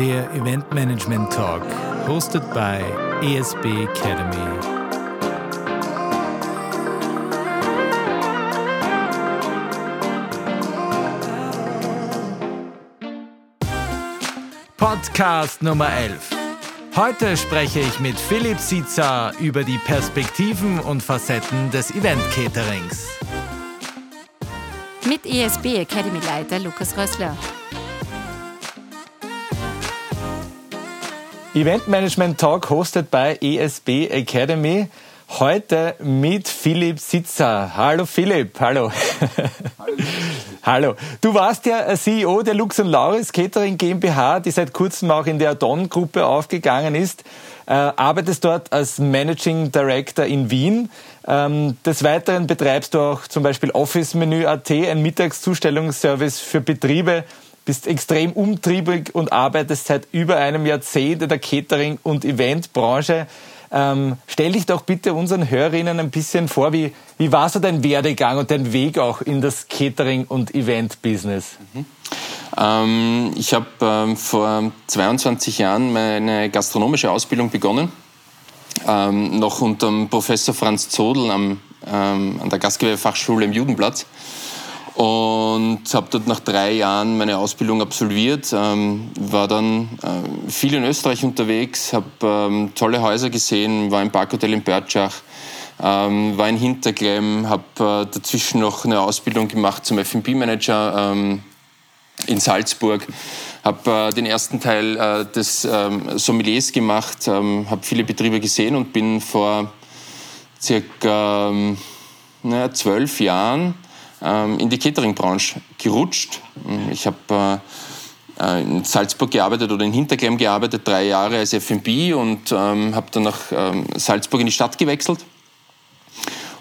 Der Event Management Talk, hosted by ESB Academy. Podcast Nummer 11. Heute spreche ich mit Philipp Sitzer über die Perspektiven und Facetten des Event-Caterings. Mit ESB Academy-Leiter Lukas Rössler. Event Management Talk hosted by ESB Academy. Heute mit Philipp Sitzer. Hallo Philipp, hallo. Hallo. Du warst ja CEO der Lux und Lauris Catering GmbH, die seit kurzem auch in der Adon-Gruppe aufgegangen ist. Äh, arbeitest dort als Managing Director in Wien. Ähm, des Weiteren betreibst du auch zum Beispiel Office Menü.at, ein Mittagszustellungsservice für Betriebe bist extrem umtriebig und arbeitest seit über einem Jahrzehnt in der Catering- und Eventbranche. Ähm, stell dich doch bitte unseren Hörerinnen ein bisschen vor, wie, wie war so dein Werdegang und dein Weg auch in das Catering- und Event-Business? Mhm. Ähm, ich habe ähm, vor 22 Jahren meine gastronomische Ausbildung begonnen, ähm, noch unter Professor Franz Zodl am, ähm, an der Gastgewerbefachschule im Judenplatz und habe dort nach drei Jahren meine Ausbildung absolviert, ähm, war dann äh, viel in Österreich unterwegs, habe ähm, tolle Häuser gesehen, war im Parkhotel in Börtschach, ähm, war in Hinterklemm, habe äh, dazwischen noch eine Ausbildung gemacht zum F&B-Manager ähm, in Salzburg, habe äh, den ersten Teil äh, des ähm, Sommeliers gemacht, ähm, habe viele Betriebe gesehen und bin vor circa naja, zwölf Jahren in die Catering-Branche gerutscht. Ich habe äh, in Salzburg gearbeitet oder in Hinterklemm gearbeitet, drei Jahre als F&B und ähm, habe dann nach ähm, Salzburg in die Stadt gewechselt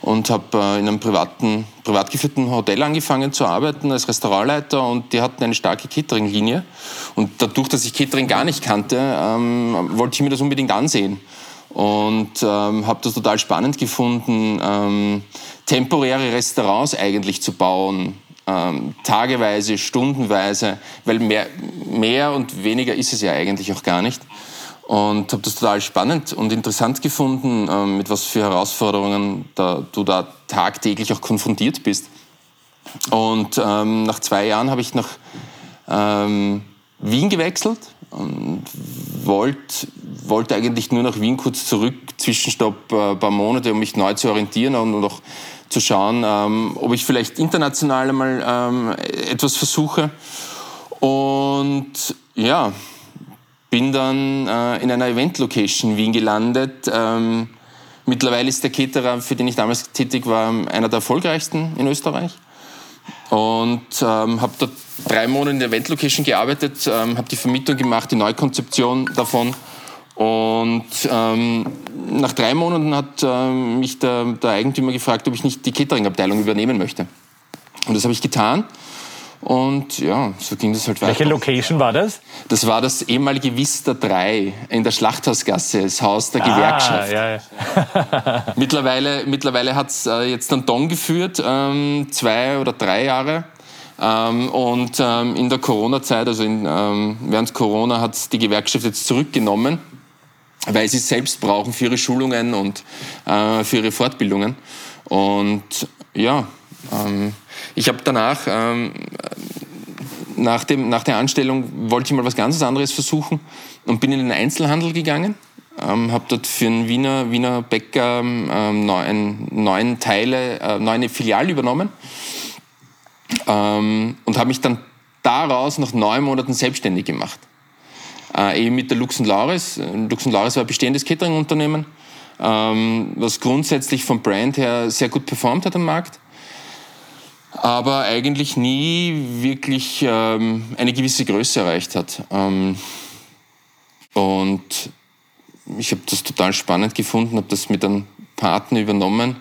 und habe äh, in einem privaten, privat geführten Hotel angefangen zu arbeiten als Restaurantleiter und die hatten eine starke Catering-Linie und dadurch, dass ich Catering gar nicht kannte, ähm, wollte ich mir das unbedingt ansehen und ähm, habe das total spannend gefunden, ähm, temporäre Restaurants eigentlich zu bauen, ähm, tageweise, stundenweise, weil mehr, mehr und weniger ist es ja eigentlich auch gar nicht. Und habe das total spannend und interessant gefunden, ähm, mit was für Herausforderungen da, du da tagtäglich auch konfrontiert bist. Und ähm, nach zwei Jahren habe ich nach ähm, Wien gewechselt und wollte wollt eigentlich nur nach Wien kurz zurück, Zwischenstopp äh, ein paar Monate, um mich neu zu orientieren und noch zu schauen, ähm, ob ich vielleicht international einmal ähm, etwas versuche. Und ja, bin dann äh, in einer Event-Location Wien gelandet. Ähm, mittlerweile ist der Caterer, für den ich damals tätig war, einer der erfolgreichsten in Österreich. Und ähm, habe dort drei Monate in der Event-Location gearbeitet, ähm, habe die Vermietung gemacht, die Neukonzeption davon. Und ähm, nach drei Monaten hat ähm, mich der, der Eigentümer gefragt, ob ich nicht die Catering-Abteilung übernehmen möchte. Und das habe ich getan. Und ja, so ging das halt weiter. Welche Location war das? Das war das ehemalige Vista 3 in der Schlachthausgasse, das Haus der ah, Gewerkschaft. Ja, ja. mittlerweile mittlerweile hat es äh, jetzt dann Don geführt, ähm, zwei oder drei Jahre. Ähm, und ähm, in der Corona-Zeit, also in, ähm, während Corona, hat die Gewerkschaft jetzt zurückgenommen, weil sie es selbst brauchen für ihre Schulungen und äh, für ihre Fortbildungen. Und ja, ähm, ich habe danach, ähm, nach, dem, nach der Anstellung, wollte ich mal was ganz anderes versuchen und bin in den Einzelhandel gegangen. Ähm, habe dort für einen Wiener, Wiener Bäcker ähm, neun, neun Teile, äh, neun Filiale übernommen ähm, und habe mich dann daraus nach neun Monaten selbstständig gemacht. Äh, eben mit der Lux Lauris. Lux Lauris war ein bestehendes Catering-Unternehmen, ähm, was grundsätzlich vom Brand her sehr gut performt hat am Markt aber eigentlich nie wirklich ähm, eine gewisse Größe erreicht hat. Ähm, und ich habe das total spannend gefunden, habe das mit einem Partner übernommen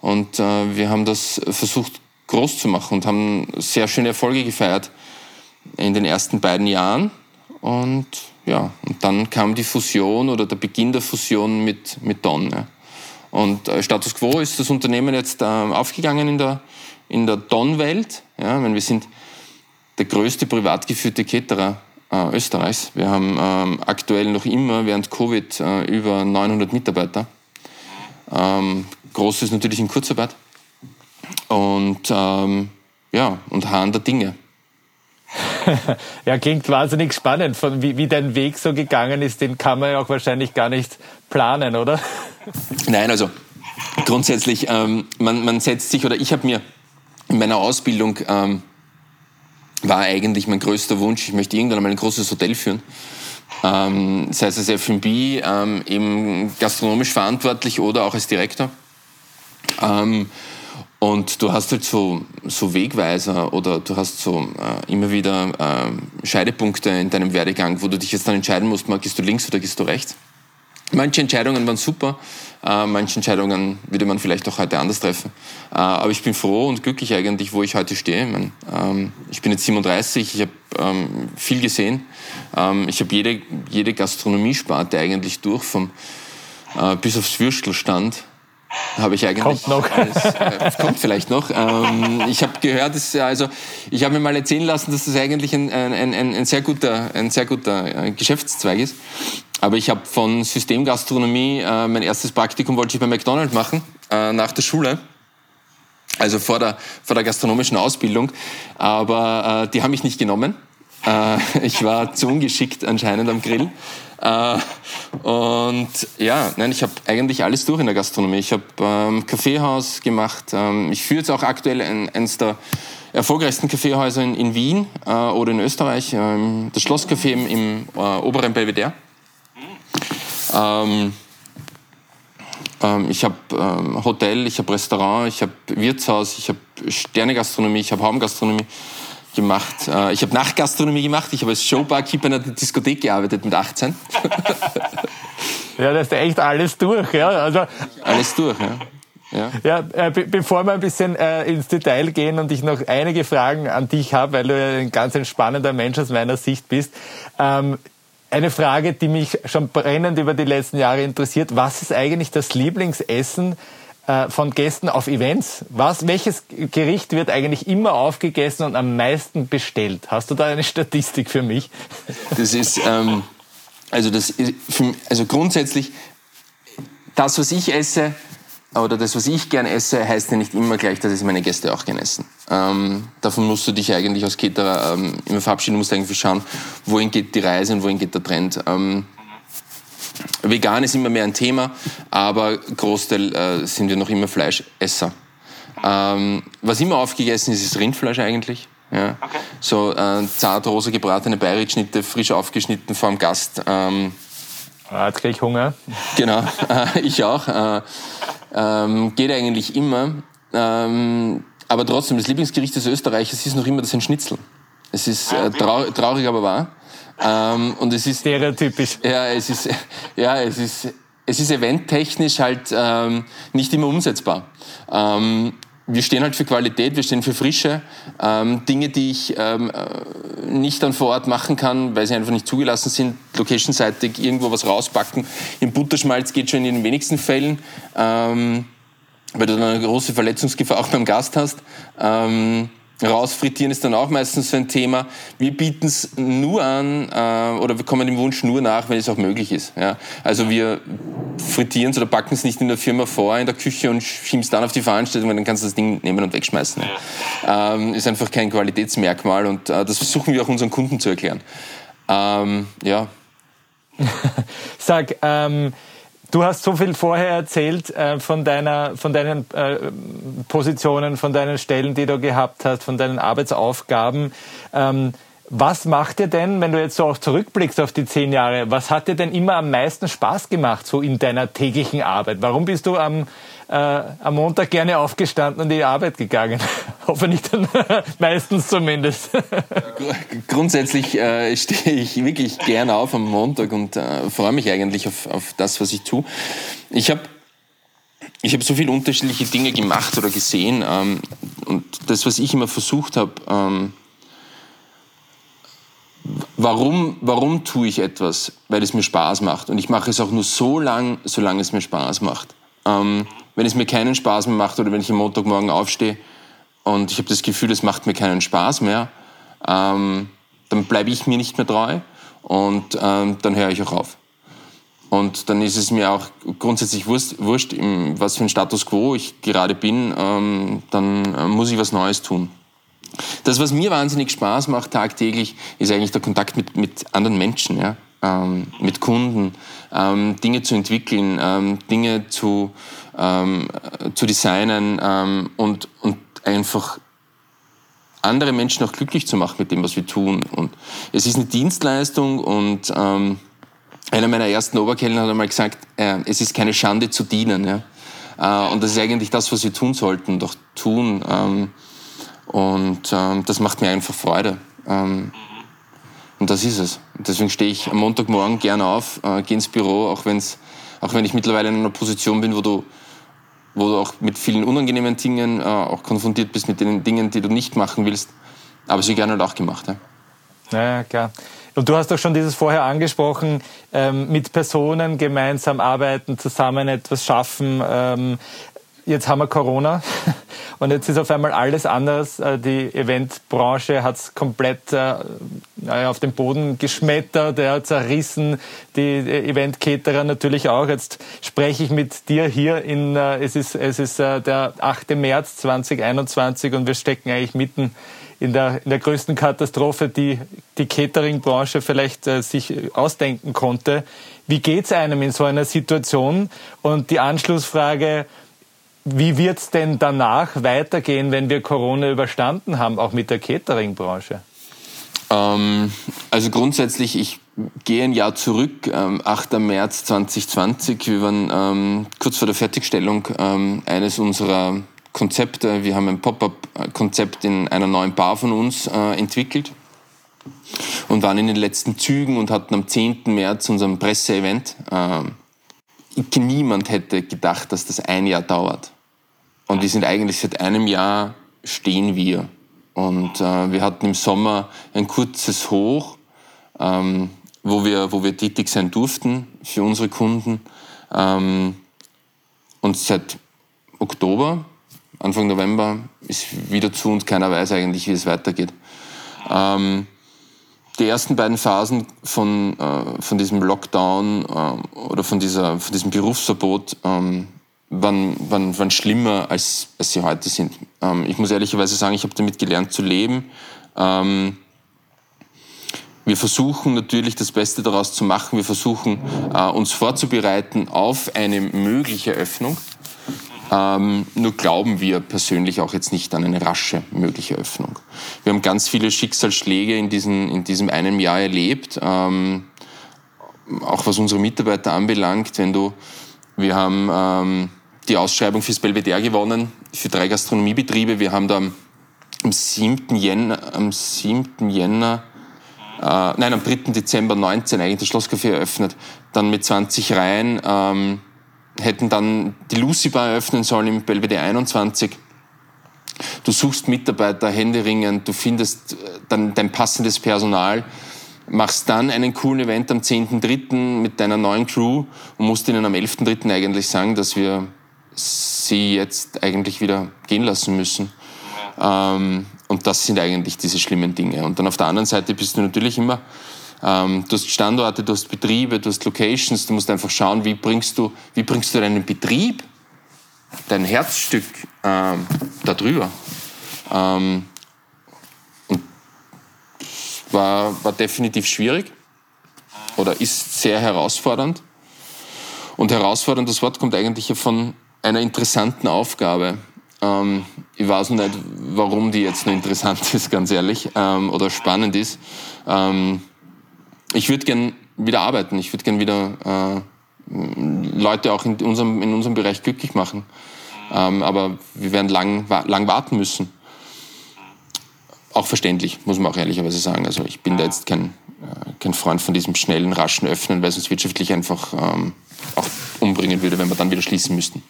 und äh, wir haben das versucht groß zu machen und haben sehr schöne Erfolge gefeiert in den ersten beiden Jahren. Und ja, und dann kam die Fusion oder der Beginn der Fusion mit, mit Don. Ja. Und äh, Status Quo ist das Unternehmen jetzt äh, aufgegangen in der, in der Don-Welt. Ja, wir sind der größte privat geführte Caterer äh, Österreichs. Wir haben ähm, aktuell noch immer während Covid äh, über 900 Mitarbeiter. Ähm, groß ist natürlich in Kurzarbeit. Und ähm, ja, und Hahn der Dinge. ja, klingt wahnsinnig spannend. Von wie, wie dein Weg so gegangen ist, den kann man ja auch wahrscheinlich gar nicht planen, oder? Nein, also grundsätzlich, ähm, man, man setzt sich, oder ich habe mir in meiner Ausbildung, ähm, war eigentlich mein größter Wunsch, ich möchte irgendwann mal ein großes Hotel führen. Ähm, sei es als F&B, ähm, eben gastronomisch verantwortlich oder auch als Direktor. Ähm, und du hast halt so, so Wegweiser oder du hast so äh, immer wieder äh, Scheidepunkte in deinem Werdegang, wo du dich jetzt dann entscheiden musst, mal, gehst du links oder gehst du rechts. Manche Entscheidungen waren super, äh, manche Entscheidungen würde man vielleicht auch heute anders treffen. Äh, aber ich bin froh und glücklich eigentlich, wo ich heute stehe. Ich, mein, ähm, ich bin jetzt 37, ich habe ähm, viel gesehen. Ähm, ich habe jede, jede Gastronomiesparte eigentlich durch, vom, äh, bis aufs Würstelstand habe ich eigentlich. Kommt noch. Alles, äh, kommt vielleicht noch. Ähm, ich habe gehört, dass, also ich habe mir mal erzählen lassen, dass das eigentlich ein, ein, ein, ein sehr guter, ein sehr guter äh, Geschäftszweig ist. Aber ich habe von Systemgastronomie äh, mein erstes Praktikum wollte ich bei McDonald's machen äh, nach der Schule. Also vor der, vor der gastronomischen Ausbildung. Aber äh, die haben mich nicht genommen. Äh, ich war zu ungeschickt anscheinend am Grill. Äh, und ja, nein, ich habe eigentlich alles durch in der Gastronomie. Ich habe ähm, Kaffeehaus gemacht. Ähm, ich führe jetzt auch aktuell ein, eines der erfolgreichsten Kaffeehäuser in, in Wien äh, oder in Österreich, ähm, das Schlosscafé im, im äh, oberen Belvedere. Ähm, ähm, ich habe ähm, Hotel, ich habe Restaurant, ich habe Wirtshaus, ich habe Sternegastronomie, ich habe Haumgastronomie gemacht. Äh, ich habe Nachtgastronomie gemacht. Ich habe als Showbarkeeper in einer Diskothek gearbeitet mit 18. ja, das ist echt alles durch. Ja? Also, alles durch, ja. Ja, ja äh, be bevor wir ein bisschen äh, ins Detail gehen und ich noch einige Fragen an dich habe, weil du ja ein ganz entspannender Mensch aus meiner Sicht bist. Ähm, eine Frage, die mich schon brennend über die letzten Jahre interessiert. Was ist eigentlich das Lieblingsessen von Gästen auf Events. Was, welches Gericht wird eigentlich immer aufgegessen und am meisten bestellt? Hast du da eine Statistik für mich? Das ist, ähm, also das ist für, also grundsätzlich, das, was ich esse, oder das, was ich gern esse, heißt ja nicht immer gleich, dass es meine Gäste auch gern essen. Ähm, davon musst du dich eigentlich als Caterer ähm, immer verabschieden. Du musst eigentlich schauen, wohin geht die Reise und wohin geht der Trend. Ähm, Vegan ist immer mehr ein Thema, aber Großteil äh, sind wir noch immer Fleischesser. Ähm, was immer aufgegessen ist, ist Rindfleisch eigentlich. Ja. Okay. So äh, zart rosa gebratene Beirutschnitte, frisch aufgeschnitten vor dem Gast. Ähm, ah, jetzt krieg ich Hunger. Genau, äh, ich auch. Äh, ähm, geht eigentlich immer. Ähm, aber trotzdem, das Lieblingsgericht des Österreichers ist noch immer das ein Schnitzel. Es ist äh, trau traurig, aber wahr. Ähm, und es ist stereotypisch. Ja, es ist ja, es ist es ist eventtechnisch halt ähm, nicht immer umsetzbar. Ähm, wir stehen halt für Qualität, wir stehen für Frische. Ähm, Dinge, die ich ähm, äh, nicht dann vor Ort machen kann, weil sie einfach nicht zugelassen sind, location-seitig irgendwo was rauspacken. Im Butterschmalz geht schon in den wenigsten Fällen, ähm, weil du dann eine große Verletzungsgefahr auch beim Gast hast. Ähm, Rausfrittieren ist dann auch meistens so ein Thema. Wir bieten es nur an äh, oder wir kommen dem Wunsch nur nach, wenn es auch möglich ist. Ja? Also wir frittieren es oder backen es nicht in der Firma vor, in der Küche und schieben es dann auf die Veranstaltung, weil dann kannst du das Ding nehmen und wegschmeißen. Ja. Ähm, ist einfach kein Qualitätsmerkmal und äh, das versuchen wir auch unseren Kunden zu erklären. Ähm, ja. Sag, ähm, Du hast so viel vorher erzählt äh, von, deiner, von deinen äh, Positionen, von deinen Stellen, die du gehabt hast, von deinen Arbeitsaufgaben. Ähm, was macht dir denn, wenn du jetzt so auch zurückblickst auf die zehn Jahre, was hat dir denn immer am meisten Spaß gemacht, so in deiner täglichen Arbeit? Warum bist du am, äh, am Montag gerne aufgestanden und in die Arbeit gegangen? Hoffe nicht, meistens zumindest. Grundsätzlich äh, stehe ich wirklich gerne auf am Montag und äh, freue mich eigentlich auf, auf das, was ich tue. Ich habe ich habe so viele unterschiedliche Dinge gemacht oder gesehen ähm, und das, was ich immer versucht habe, ähm, warum, warum tue ich etwas? Weil es mir Spaß macht. Und ich mache es auch nur so lang, solange es mir Spaß macht. Ähm, wenn es mir keinen Spaß mehr macht oder wenn ich am Montagmorgen aufstehe und ich habe das Gefühl, es macht mir keinen Spaß mehr, ähm, dann bleibe ich mir nicht mehr treu und ähm, dann höre ich auch auf. Und dann ist es mir auch grundsätzlich wurscht, wurscht was für ein Status quo ich gerade bin, ähm, dann äh, muss ich was Neues tun. Das, was mir wahnsinnig Spaß macht tagtäglich, ist eigentlich der Kontakt mit, mit anderen Menschen, ja? Ähm, mit Kunden, ähm, Dinge zu entwickeln, ähm, Dinge zu, ähm, zu designen ähm, und, und einfach andere Menschen auch glücklich zu machen mit dem, was wir tun. Und es ist eine Dienstleistung und ähm, einer meiner ersten Oberkellner hat einmal gesagt, äh, es ist keine Schande zu dienen. Ja? Äh, und das ist eigentlich das, was wir tun sollten, doch tun. Und ähm, das macht mir einfach Freude. Ähm, und das ist es. Deswegen stehe ich am Montagmorgen gerne auf, äh, gehe ins Büro, auch, wenn's, auch wenn ich mittlerweile in einer Position bin, wo du, wo du auch mit vielen unangenehmen Dingen äh, auch konfrontiert bist, mit den Dingen, die du nicht machen willst. Aber sie gerne halt auch gemacht. Ja. Ja, klar. Und du hast doch schon dieses vorher angesprochen, ähm, mit Personen gemeinsam arbeiten, zusammen etwas schaffen. Ähm, jetzt haben wir Corona und jetzt ist auf einmal alles anders. Äh, die Eventbranche hat es komplett äh, auf den Boden geschmettert, er hat zerrissen, die Eventcaterer natürlich auch. Jetzt spreche ich mit dir hier in, äh, es ist, es ist der 8. März 2021 und wir stecken eigentlich mitten in der, in der größten Katastrophe, die die Catering-Branche vielleicht äh, sich ausdenken konnte. Wie geht's einem in so einer Situation? Und die Anschlussfrage, wie wird's denn danach weitergehen, wenn wir Corona überstanden haben, auch mit der Catering-Branche? Ähm, also grundsätzlich, ich gehe ein Jahr zurück, ähm, 8. März 2020. Wir waren ähm, kurz vor der Fertigstellung ähm, eines unserer Konzepte. Wir haben ein Pop-up-Konzept in einer neuen Bar von uns äh, entwickelt und waren in den letzten Zügen und hatten am 10. März unseren Presseevent. Äh, niemand hätte gedacht, dass das ein Jahr dauert. Und wir sind eigentlich seit einem Jahr stehen wir. Und äh, wir hatten im Sommer ein kurzes Hoch, ähm, wo, wir, wo wir tätig sein durften für unsere Kunden. Ähm, und seit Oktober Anfang November ist wieder zu und keiner weiß eigentlich, wie es weitergeht. Ähm, die ersten beiden Phasen von, äh, von diesem Lockdown äh, oder von, dieser, von diesem Berufsverbot ähm, waren, waren, waren schlimmer, als, als sie heute sind. Ähm, ich muss ehrlicherweise sagen, ich habe damit gelernt zu leben. Ähm, wir versuchen natürlich das Beste daraus zu machen. Wir versuchen äh, uns vorzubereiten auf eine mögliche Öffnung. Ähm, nur glauben wir persönlich auch jetzt nicht an eine rasche mögliche Öffnung. Wir haben ganz viele Schicksalsschläge in, diesen, in diesem einen Jahr erlebt, ähm, auch was unsere Mitarbeiter anbelangt. Wenn du, wir haben ähm, die Ausschreibung fürs Belvedere gewonnen, für drei Gastronomiebetriebe. Wir haben da am 7. Jänner, am 7. Jänner äh, nein, am 3. Dezember 19 eigentlich das Schlosscafé eröffnet, dann mit 20 Reihen. Hätten dann die Lucy Bar eröffnen sollen im Belvedere 21. Du suchst Mitarbeiter händeringend, du findest äh, dann dein passendes Personal, machst dann einen coolen Event am 10.3. mit deiner neuen Crew und musst ihnen am 11.3. eigentlich sagen, dass wir sie jetzt eigentlich wieder gehen lassen müssen. Ähm, und das sind eigentlich diese schlimmen Dinge. Und dann auf der anderen Seite bist du natürlich immer ähm, du hast Standorte, du hast Betriebe, du hast Locations. Du musst einfach schauen, wie bringst du, wie bringst du deinen Betrieb, dein Herzstück ähm, da drüber. Ähm, war, war definitiv schwierig oder ist sehr herausfordernd. Und herausfordernd, das Wort kommt eigentlich von einer interessanten Aufgabe. Ähm, ich weiß nicht, warum die jetzt noch interessant ist, ganz ehrlich, ähm, oder spannend ist. Ähm, ich würde gern wieder arbeiten. Ich würde gern wieder äh, Leute auch in unserem, in unserem Bereich glücklich machen. Ähm, aber wir werden lang, lang warten müssen. Auch verständlich, muss man auch ehrlicherweise sagen. Also ich bin da jetzt kein, äh, kein Freund von diesem schnellen, raschen Öffnen, weil es uns wirtschaftlich einfach ähm, auch umbringen würde, wenn wir dann wieder schließen müssten.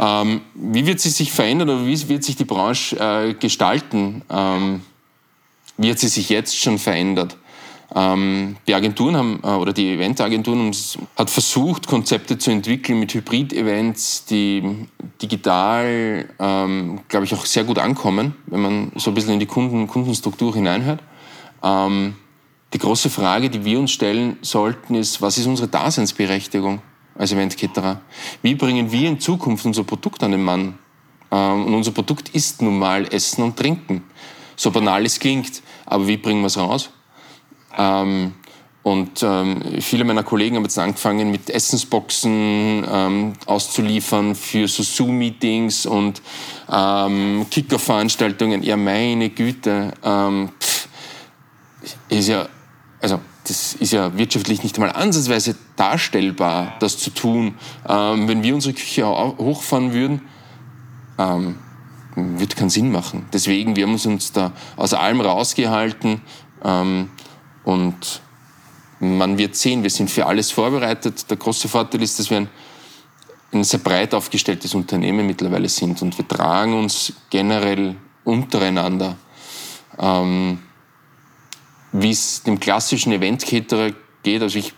Ähm, wie wird sie sich verändern oder wie wird sich die Branche äh, gestalten? Ähm, wie hat sie sich jetzt schon verändert? Ähm, die Agenturen haben, äh, oder die Eventagenturen hat versucht, Konzepte zu entwickeln mit Hybrid-Events, die digital, ähm, glaube ich, auch sehr gut ankommen, wenn man so ein bisschen in die Kunden, Kundenstruktur hineinhört. Ähm, die große Frage, die wir uns stellen sollten, ist, was ist unsere Daseinsberechtigung als Eventcaterer? Wie bringen wir in Zukunft unser Produkt an den Mann? Ähm, und unser Produkt ist nun mal Essen und Trinken. So banal es klingt, aber wie bringen wir es raus? Ähm, und ähm, viele meiner Kollegen haben jetzt angefangen, mit Essensboxen ähm, auszuliefern für so Zoom-Meetings und ähm, Kicker-Veranstaltungen. Ja, meine Güte, ähm, pff, ist ja, also das ist ja wirtschaftlich nicht einmal ansatzweise darstellbar, das zu tun. Ähm, wenn wir unsere Küche hochfahren würden, ähm, wird keinen Sinn machen. Deswegen, wir haben uns da aus allem rausgehalten ähm, und man wird sehen, wir sind für alles vorbereitet. Der große Vorteil ist, dass wir ein, ein sehr breit aufgestelltes Unternehmen mittlerweile sind und wir tragen uns generell untereinander. Ähm, Wie es dem klassischen Event-Caterer geht, also ich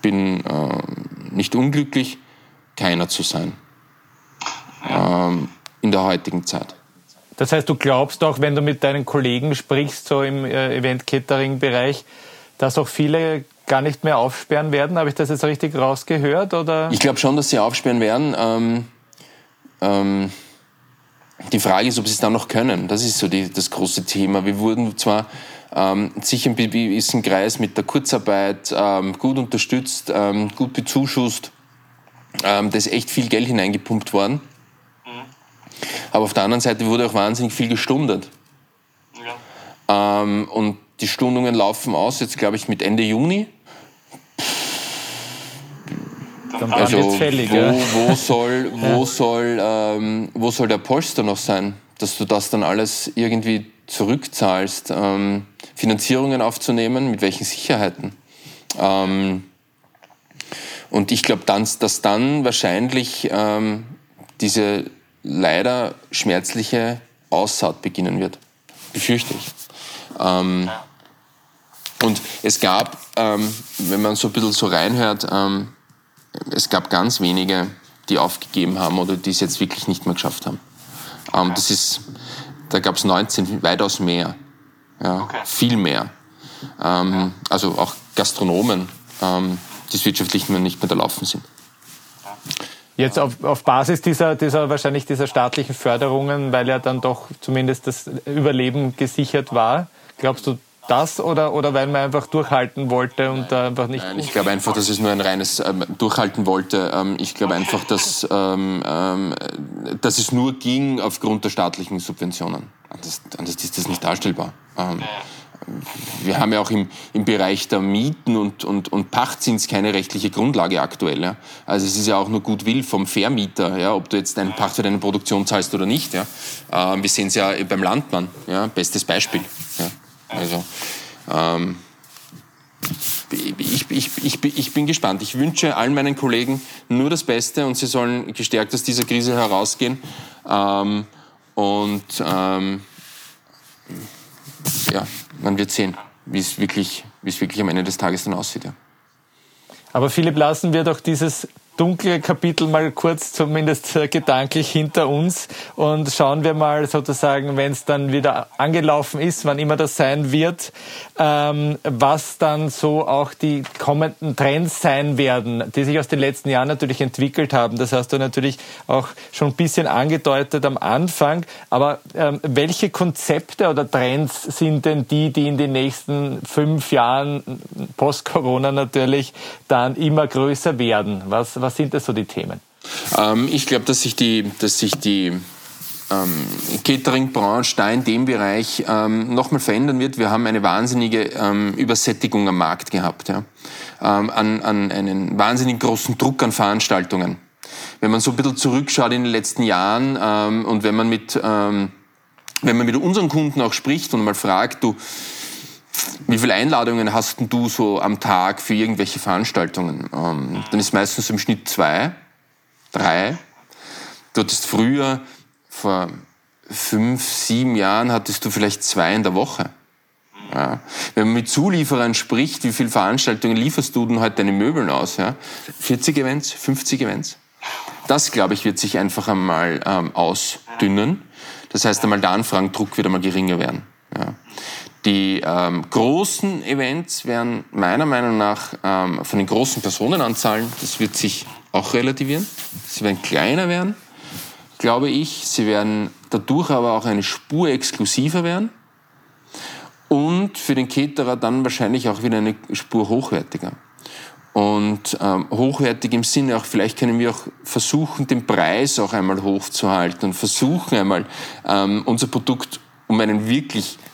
bin äh, nicht unglücklich, keiner zu sein. Ähm, in der heutigen Zeit. Das heißt, du glaubst auch, wenn du mit deinen Kollegen sprichst, so im äh, Event-Catering-Bereich, dass auch viele gar nicht mehr aufsperren werden. Habe ich das jetzt richtig rausgehört? Oder? Ich glaube schon, dass sie aufsperren werden. Ähm, ähm, die Frage ist, ob sie es dann noch können. Das ist so die, das große Thema. Wir wurden zwar ähm, sicher im gewissen Kreis mit der Kurzarbeit ähm, gut unterstützt, ähm, gut bezuschusst. Ähm, da ist echt viel Geld hineingepumpt worden. Aber auf der anderen Seite wurde auch wahnsinnig viel gestundet. Ja. Ähm, und die Stundungen laufen aus, jetzt glaube ich mit Ende Juni. Dann also jetzt fällig, wo, ja. wo, soll, wo, ja. soll, ähm, wo soll der Polster noch sein, dass du das dann alles irgendwie zurückzahlst? Ähm, Finanzierungen aufzunehmen, mit welchen Sicherheiten? Ähm, und ich glaube, dass dann wahrscheinlich ähm, diese leider schmerzliche Aussaat beginnen wird. Befürchte ich. Ähm, und es gab, ähm, wenn man so ein bisschen so reinhört, ähm, es gab ganz wenige, die aufgegeben haben oder die es jetzt wirklich nicht mehr geschafft haben. Ähm, das ist, da gab es 19, weitaus mehr. Ja, okay. Viel mehr. Ähm, ja. Also auch Gastronomen, ähm, die es wirtschaftlich nicht mehr da laufen sind. Jetzt auf, auf Basis dieser, dieser, wahrscheinlich dieser staatlichen Förderungen, weil ja dann doch zumindest das Überleben gesichert war, glaubst du, das oder, oder weil man einfach durchhalten wollte und da einfach nicht. Nein, ich glaube einfach, dass es nur ein reines ähm, Durchhalten wollte. Ähm, ich glaube einfach, dass, ähm, ähm, dass es nur ging aufgrund der staatlichen Subventionen. Anders, anders ist das nicht darstellbar. Wir haben ja auch im, im Bereich der Mieten und, und, und Pachtzins keine rechtliche Grundlage aktuell. Ja. Also es ist ja auch nur gut will vom Vermieter, ja, ob du jetzt einen Pacht für deine Produktion zahlst oder nicht. Ja. Ähm, wir sehen es ja beim Landmann, ja, bestes Beispiel. Ja. Also ähm, ich, ich, ich, ich bin gespannt. Ich wünsche allen meinen Kollegen nur das Beste und sie sollen gestärkt aus dieser Krise herausgehen. Ähm, und ähm, ja, man wird sehen, wie es wirklich, wie es wirklich am Ende des Tages dann aussieht. Ja. Aber Philipp, lassen wir doch dieses dunkle Kapitel mal kurz zumindest äh, gedanklich hinter uns und schauen wir mal sozusagen, wenn es dann wieder angelaufen ist, wann immer das sein wird, ähm, was dann so auch die kommenden Trends sein werden, die sich aus den letzten Jahren natürlich entwickelt haben. Das hast du natürlich auch schon ein bisschen angedeutet am Anfang. Aber ähm, welche Konzepte oder Trends sind denn die, die in den nächsten fünf Jahren post-Corona natürlich dann immer größer werden? Was was sind das so die Themen? Ähm, ich glaube, dass sich die, dass sich die ähm, Catering-Branche da in dem Bereich ähm, nochmal verändern wird. Wir haben eine wahnsinnige ähm, Übersättigung am Markt gehabt, ja? ähm, an, an einen wahnsinnig großen Druck an Veranstaltungen. Wenn man so ein bisschen zurückschaut in den letzten Jahren ähm, und wenn man mit ähm, wenn man mit unseren Kunden auch spricht und mal fragt, du, wie viele Einladungen hast du so am Tag für irgendwelche Veranstaltungen? Ähm, dann ist meistens im Schnitt zwei, drei. Du hattest früher, vor fünf, sieben Jahren, hattest du vielleicht zwei in der Woche. Ja. Wenn man mit Zulieferern spricht, wie viele Veranstaltungen lieferst du denn heute deine Möbeln aus? Ja? 40 Events, 50 Events? Das, glaube ich, wird sich einfach einmal ähm, ausdünnen. Das heißt, einmal der Anfragendruck wird einmal geringer werden. Ja. Die ähm, großen Events werden meiner Meinung nach ähm, von den großen Personenanzahlen, das wird sich auch relativieren. Sie werden kleiner werden, glaube ich. Sie werden dadurch aber auch eine Spur exklusiver werden. Und für den Caterer dann wahrscheinlich auch wieder eine Spur hochwertiger. Und ähm, hochwertig im Sinne auch, vielleicht können wir auch versuchen, den Preis auch einmal hochzuhalten und versuchen einmal ähm, unser Produkt um einen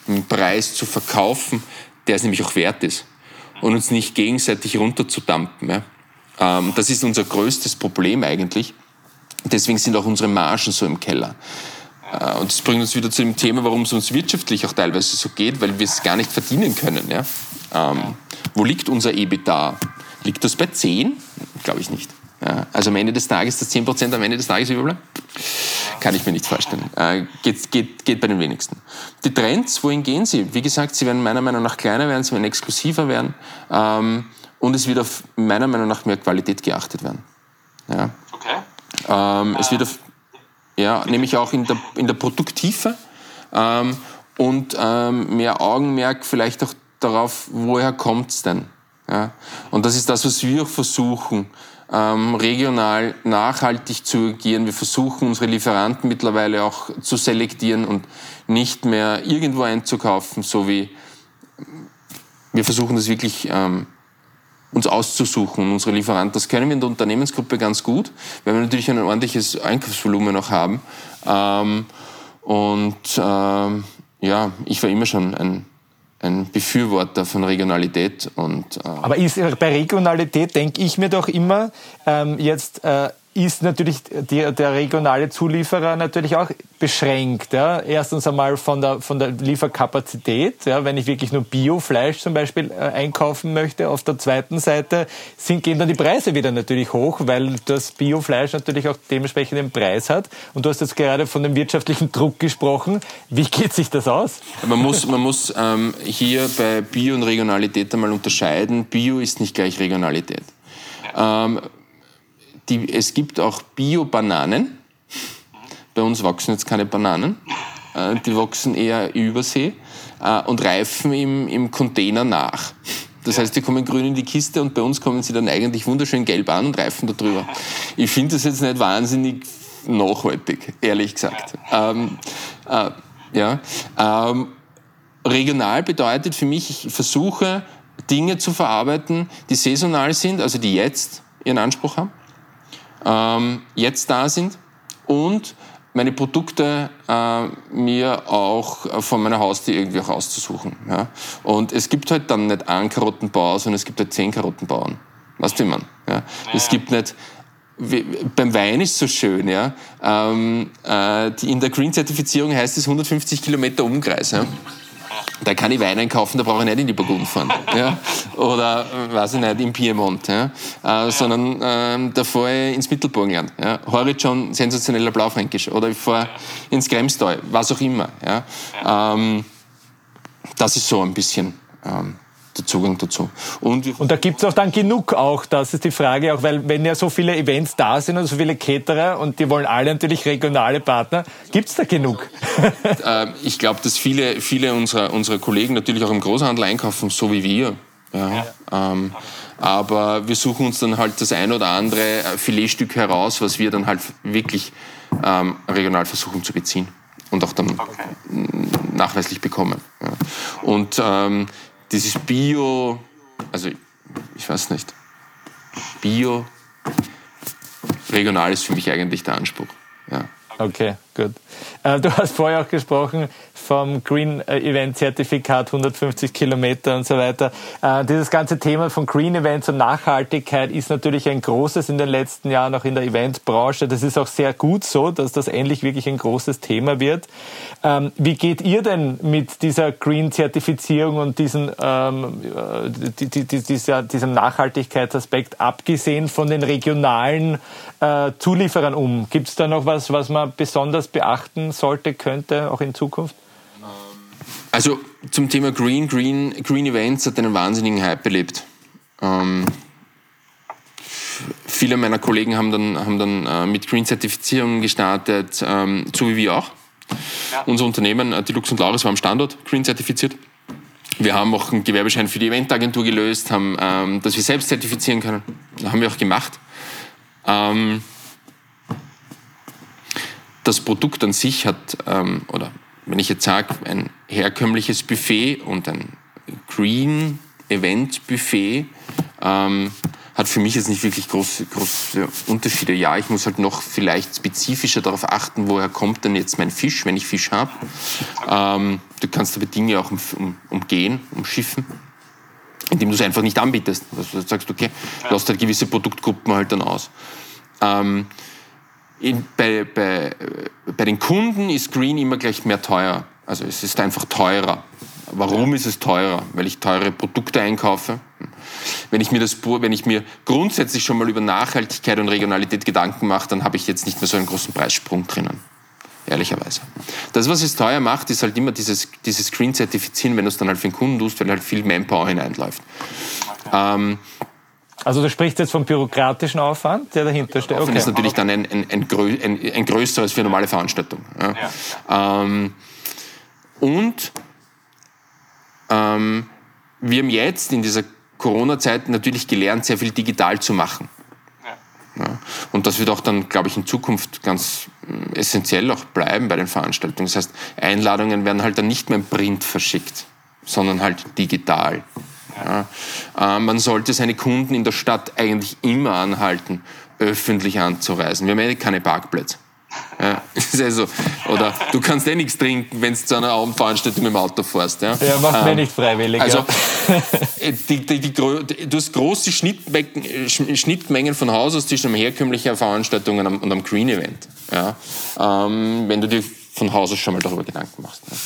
wirklichen Preis zu verkaufen, der es nämlich auch wert ist. Und uns nicht gegenseitig runterzudampen. Ja. Ähm, das ist unser größtes Problem eigentlich. Deswegen sind auch unsere Margen so im Keller. Äh, und das bringt uns wieder zu dem Thema, warum es uns wirtschaftlich auch teilweise so geht, weil wir es gar nicht verdienen können. Ja? Ähm, wo liegt unser EBITDA? Liegt das bei 10? Glaube ich nicht. Ja, also am Ende des Tages, das 10% am Ende des Tages überbleiben? Kann ich mir nicht vorstellen. Äh, geht, geht, geht bei den wenigsten. Die Trends, wohin gehen sie? Wie gesagt, sie werden meiner Meinung nach kleiner werden, sie werden exklusiver werden ähm, und es wird auf meiner Meinung nach mehr Qualität geachtet werden. Ja. Okay. Ähm, es wird auf, ja, nämlich auch in der, in der Produkttiefe ähm, und ähm, mehr Augenmerk vielleicht auch darauf, woher kommt es denn? Ja? Und das ist das, was wir auch versuchen, ähm, regional nachhaltig zu agieren. Wir versuchen, unsere Lieferanten mittlerweile auch zu selektieren und nicht mehr irgendwo einzukaufen, so wie wir versuchen das wirklich ähm, uns auszusuchen, unsere Lieferanten. Das können wir in der Unternehmensgruppe ganz gut, weil wir natürlich ein ordentliches Einkaufsvolumen noch haben. Ähm, und ähm, ja, ich war immer schon ein ein Befürworter von Regionalität. Und, äh Aber ist, bei Regionalität denke ich mir doch immer, ähm, jetzt äh, ist natürlich die, der regionale Zulieferer natürlich auch beschränkt. Ja. Erstens einmal von der, von der Lieferkapazität, ja, wenn ich wirklich nur Biofleisch zum Beispiel äh, einkaufen möchte. Auf der zweiten Seite sind, gehen dann die Preise wieder natürlich hoch, weil das Biofleisch natürlich auch dementsprechend den Preis hat. Und du hast jetzt gerade von dem wirtschaftlichen Druck gesprochen. Wie geht sich das aus? Man muss, man muss ähm, hier bei Bio und Regionalität einmal unterscheiden. Bio ist nicht gleich Regionalität. Ähm, die, es gibt auch Bio-Bananen. Bei uns wachsen jetzt keine Bananen. Äh, die wachsen eher übersee äh, und reifen im, im Container nach. Das heißt, die kommen grün in die Kiste und bei uns kommen sie dann eigentlich wunderschön gelb an und reifen da drüber. Ich finde das jetzt nicht wahnsinnig nachhaltig, ehrlich gesagt. Ähm, äh, ja. Ähm, regional bedeutet für mich, ich versuche Dinge zu verarbeiten, die saisonal sind, also die jetzt ihren Anspruch haben ähm, jetzt da sind und meine Produkte äh, mir auch von meiner Haustür irgendwie auch auszusuchen. Ja? Und es gibt halt dann nicht einen Karottenbauer, sondern es gibt halt zehn Karottenbauern. Weißt du, wie man? Ja? ja. Es gibt nicht wie, beim Wein ist so schön, ja. Ähm, äh, die, in der Green-Zertifizierung heißt es 150 Kilometer Umkreis. Ja? Da kann ich Wein einkaufen, da brauche ich nicht in die Burgund fahren. Ja? Oder, äh, weiß ich nicht, im Piemont. Ja? Äh, sondern ähm, da fahre ich ins Mittelburgenland. Ja? Horizon, sensationeller Blaufränkisch. Oder ich fahre ins Kremstal, was auch immer. Ja? Ähm, das ist so ein bisschen ähm, der Zugang dazu. Und, und da gibt es auch dann genug auch, das ist die Frage, auch weil wenn ja so viele Events da sind und so viele Caterer und die wollen alle natürlich regionale Partner, gibt es da genug? äh, ich glaube, dass viele, viele unserer, unserer Kollegen natürlich auch im Großhandel einkaufen, so wie wir. Ja, ähm, aber wir suchen uns dann halt das ein oder andere äh, Filetstück heraus, was wir dann halt wirklich ähm, regional versuchen zu beziehen und auch dann okay. nachweislich bekommen. Ja. Und ähm, dieses Bio, also ich weiß nicht, Bio, regional ist für mich eigentlich der Anspruch. Ja. Okay, gut. Äh, du hast vorher auch gesprochen vom Green Event Zertifikat 150 Kilometer und so weiter. Äh, dieses ganze Thema von Green Events und Nachhaltigkeit ist natürlich ein großes in den letzten Jahren auch in der Eventbranche. Das ist auch sehr gut so, dass das endlich wirklich ein großes Thema wird. Ähm, wie geht ihr denn mit dieser Green Zertifizierung und diesen, ähm, äh, diesem Nachhaltigkeitsaspekt abgesehen von den regionalen äh, Zulieferern um? Gibt es da noch was, was man besonders beachten sollte, könnte, auch in Zukunft? Also zum Thema Green, Green, Green Events hat einen wahnsinnigen Hype erlebt. Ähm, viele meiner Kollegen haben dann, haben dann äh, mit Green-Zertifizierungen gestartet, ähm, so wie wir auch. Ja. Unser Unternehmen, äh, die Lux und Lauris, war am Standort Green-zertifiziert. wir haben auch einen Gewerbeschein für die Eventagentur gelöst, haben, ähm, dass wir selbst zertifizieren können. Das haben wir auch gemacht. Ähm, das Produkt an sich hat, ähm, oder wenn ich jetzt sage, ein herkömmliches Buffet und ein Green Event Buffet, ähm, hat für mich jetzt nicht wirklich große, große Unterschiede. Ja, ich muss halt noch vielleicht spezifischer darauf achten, woher kommt denn jetzt mein Fisch, wenn ich Fisch habe. Ähm, du kannst aber Dinge auch um, um, umgehen, umschiffen, indem du es einfach nicht anbietest. Also du sagst, okay, du lässt halt gewisse Produktgruppen halt dann aus. Ähm, in, bei, bei, bei den Kunden ist Green immer gleich mehr teuer. Also es ist einfach teurer. Warum ist es teurer? Weil ich teure Produkte einkaufe, wenn ich mir das, wenn ich mir grundsätzlich schon mal über Nachhaltigkeit und Regionalität Gedanken mache, dann habe ich jetzt nicht mehr so einen großen Preissprung drinnen. Ehrlicherweise. Das, was es teuer macht, ist halt immer dieses, dieses Screen-Zertifizieren, wenn du es dann halt für den Kunden tust, weil halt viel Manpower hineinläuft. Ähm, also du sprichst jetzt vom bürokratischen Aufwand, der dahinter steht. Aufwand okay. ist natürlich dann ein, ein, ein, ein, ein größeres für normale Veranstaltung. Ja. Ja. Ähm, und ähm, wir haben jetzt in dieser Corona-Zeit natürlich gelernt, sehr viel digital zu machen. Ja. Ja. Und das wird auch dann, glaube ich, in Zukunft ganz äh, essentiell auch bleiben bei den Veranstaltungen. Das heißt, Einladungen werden halt dann nicht mehr im Print verschickt, sondern halt digital. Ja. Äh, man sollte seine Kunden in der Stadt eigentlich immer anhalten, öffentlich anzureisen. Wir haben ja keine Parkplätze. Ja, ist ja so. Oder du kannst eh nichts trinken, wenn du zu einer Abendveranstaltung im Auto fährst. Ja, ja macht ähm, nicht freiwillig. Also, ja. die, die, die, du hast große Schnittmengen von Haus aus zwischen herkömmlichen Veranstaltung und einem, Green Event. Ja, ähm, wenn du dir von Haus aus schon mal darüber Gedanken machst. Ja.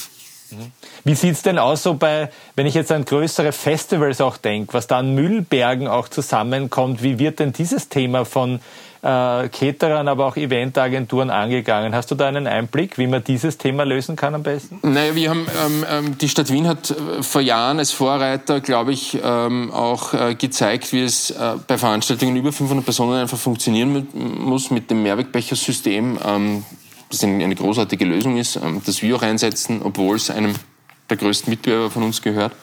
Mhm. Wie sieht's denn aus so bei, wenn ich jetzt an größere Festivals auch denke, was da an Müllbergen auch zusammenkommt, wie wird denn dieses Thema von äh, Caterern, aber auch Eventagenturen angegangen. Hast du da einen Einblick, wie man dieses Thema lösen kann am besten? Naja, wir haben, ähm, ähm die Stadt Wien hat äh, vor Jahren als Vorreiter, glaube ich, ähm, auch äh, gezeigt, wie es äh, bei Veranstaltungen über 500 Personen einfach funktionieren mit, muss mit dem Mehrwegbechersystem. Ähm, das eine, eine großartige Lösung ist, ähm, das wir auch einsetzen, obwohl es einem der größten Mitbewerber von uns gehört.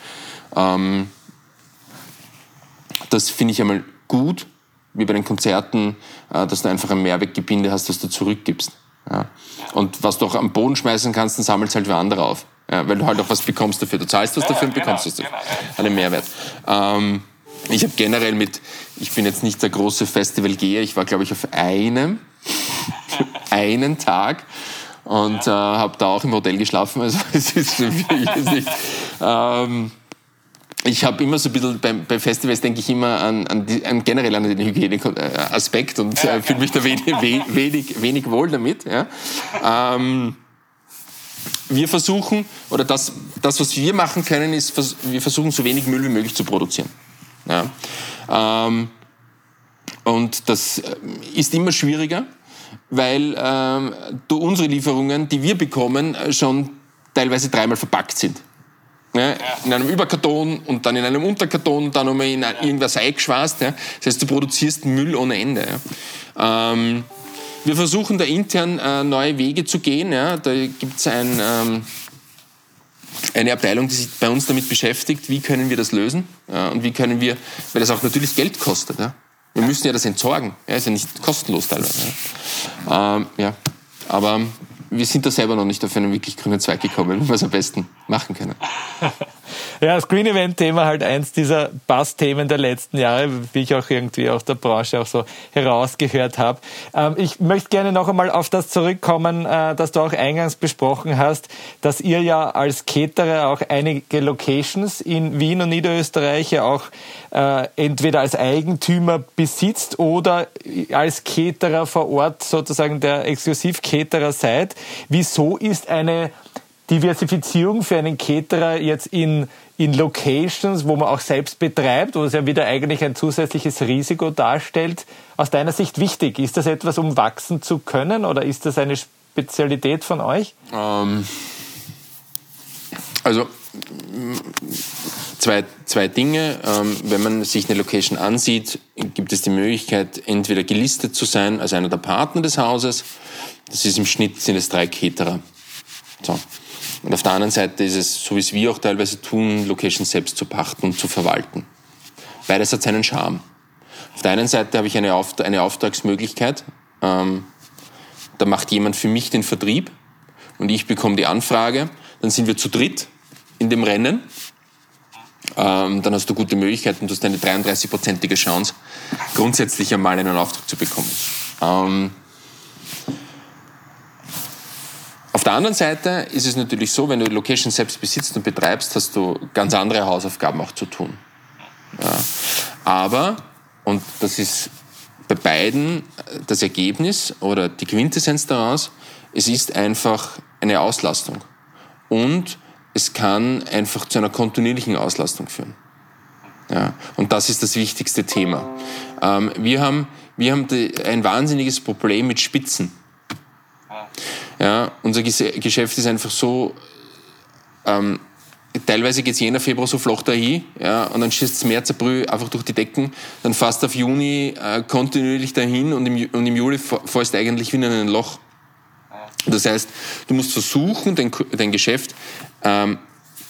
Ähm, das finde ich einmal gut wie bei den Konzerten, äh, dass du einfach ein Mehrweggebinde hast, das du zurückgibst. Ja. Und was du auch am Boden schmeißen kannst, dann sammelst halt wer andere auf. Ja, weil du halt auch was bekommst dafür. Du zahlst was dafür und genau, bekommst was dafür. Genau, Einen Mehrwert. Ähm, ich habe generell mit, ich bin jetzt nicht der große Festivalgeher, ich war glaube ich auf einem, einen Tag und äh, habe da auch im Hotel geschlafen. Also es ist für mich jetzt nicht. Ähm, ich habe immer so ein bisschen beim, bei Festivals denke ich immer an, an, die, an generell an den Hygieneaspekt und äh, fühle mich da wenig, wenig, wenig wohl damit. Ja. Ähm, wir versuchen, oder das, das, was wir machen können, ist, wir versuchen so wenig Müll wie möglich zu produzieren. Ja. Ähm, und das äh, ist immer schwieriger, weil ähm, unsere Lieferungen, die wir bekommen, äh, schon teilweise dreimal verpackt sind. Ja, in einem Überkarton und dann in einem Unterkarton und dann nochmal in irgendwas eingeschweißt. Ja. Das heißt, du produzierst Müll ohne Ende. Ja. Ähm, wir versuchen da intern äh, neue Wege zu gehen. Ja. Da gibt es ein, ähm, eine Abteilung, die sich bei uns damit beschäftigt, wie können wir das lösen ja, und wie können wir, weil das auch natürlich Geld kostet. Wir müssen ja das entsorgen. Ja, ist ja nicht kostenlos teilweise. Ja. Ähm, ja. Aber wir sind da selber noch nicht auf einen wirklich grünen Zweig gekommen, wie wir es am besten machen können. Ja, das Green Event Thema halt eins dieser Bass-Themen der letzten Jahre, wie ich auch irgendwie aus der Branche auch so herausgehört habe. Ähm, ich möchte gerne noch einmal auf das zurückkommen, äh, das du auch eingangs besprochen hast, dass ihr ja als Caterer auch einige Locations in Wien und Niederösterreich ja auch äh, entweder als Eigentümer besitzt oder als Caterer vor Ort sozusagen der Exklusiv-Caterer seid. Wieso ist eine Diversifizierung für einen Caterer jetzt in, in Locations, wo man auch selbst betreibt, wo es ja wieder eigentlich ein zusätzliches Risiko darstellt, aus deiner Sicht wichtig? Ist das etwas, um wachsen zu können oder ist das eine Spezialität von euch? Ähm, also zwei, zwei Dinge. Ähm, wenn man sich eine Location ansieht, gibt es die Möglichkeit, entweder gelistet zu sein als einer der Partner des Hauses. Das ist im Schnitt sind es drei Caterer. So. Und auf der anderen Seite ist es, so wie es wir auch teilweise tun, Locations selbst zu pachten und zu verwalten. Beides hat seinen Charme. Auf der einen Seite habe ich eine, Auft eine Auftragsmöglichkeit. Ähm, da macht jemand für mich den Vertrieb und ich bekomme die Anfrage. Dann sind wir zu dritt in dem Rennen. Ähm, dann hast du gute Möglichkeiten, du hast eine 33-prozentige Chance, grundsätzlich einmal einen Auftrag zu bekommen. Ähm, auf der anderen Seite ist es natürlich so, wenn du die Location selbst besitzt und betreibst, hast du ganz andere Hausaufgaben auch zu tun. Ja. Aber, und das ist bei beiden das Ergebnis oder die Quintessenz daraus, es ist einfach eine Auslastung. Und es kann einfach zu einer kontinuierlichen Auslastung führen. Ja, und das ist das wichtigste Thema. Ähm, wir haben, wir haben die, ein wahnsinniges Problem mit Spitzen. Ja, unser Geschäft ist einfach so, ähm, teilweise geht es Jänner, Februar so flach dahin, ja, und dann schießt es März, April einfach durch die Decken, dann fast auf Juni äh, kontinuierlich dahin und im, und im Juli fällst eigentlich wieder in ein Loch. Das heißt, du musst versuchen, dein, dein Geschäft ähm,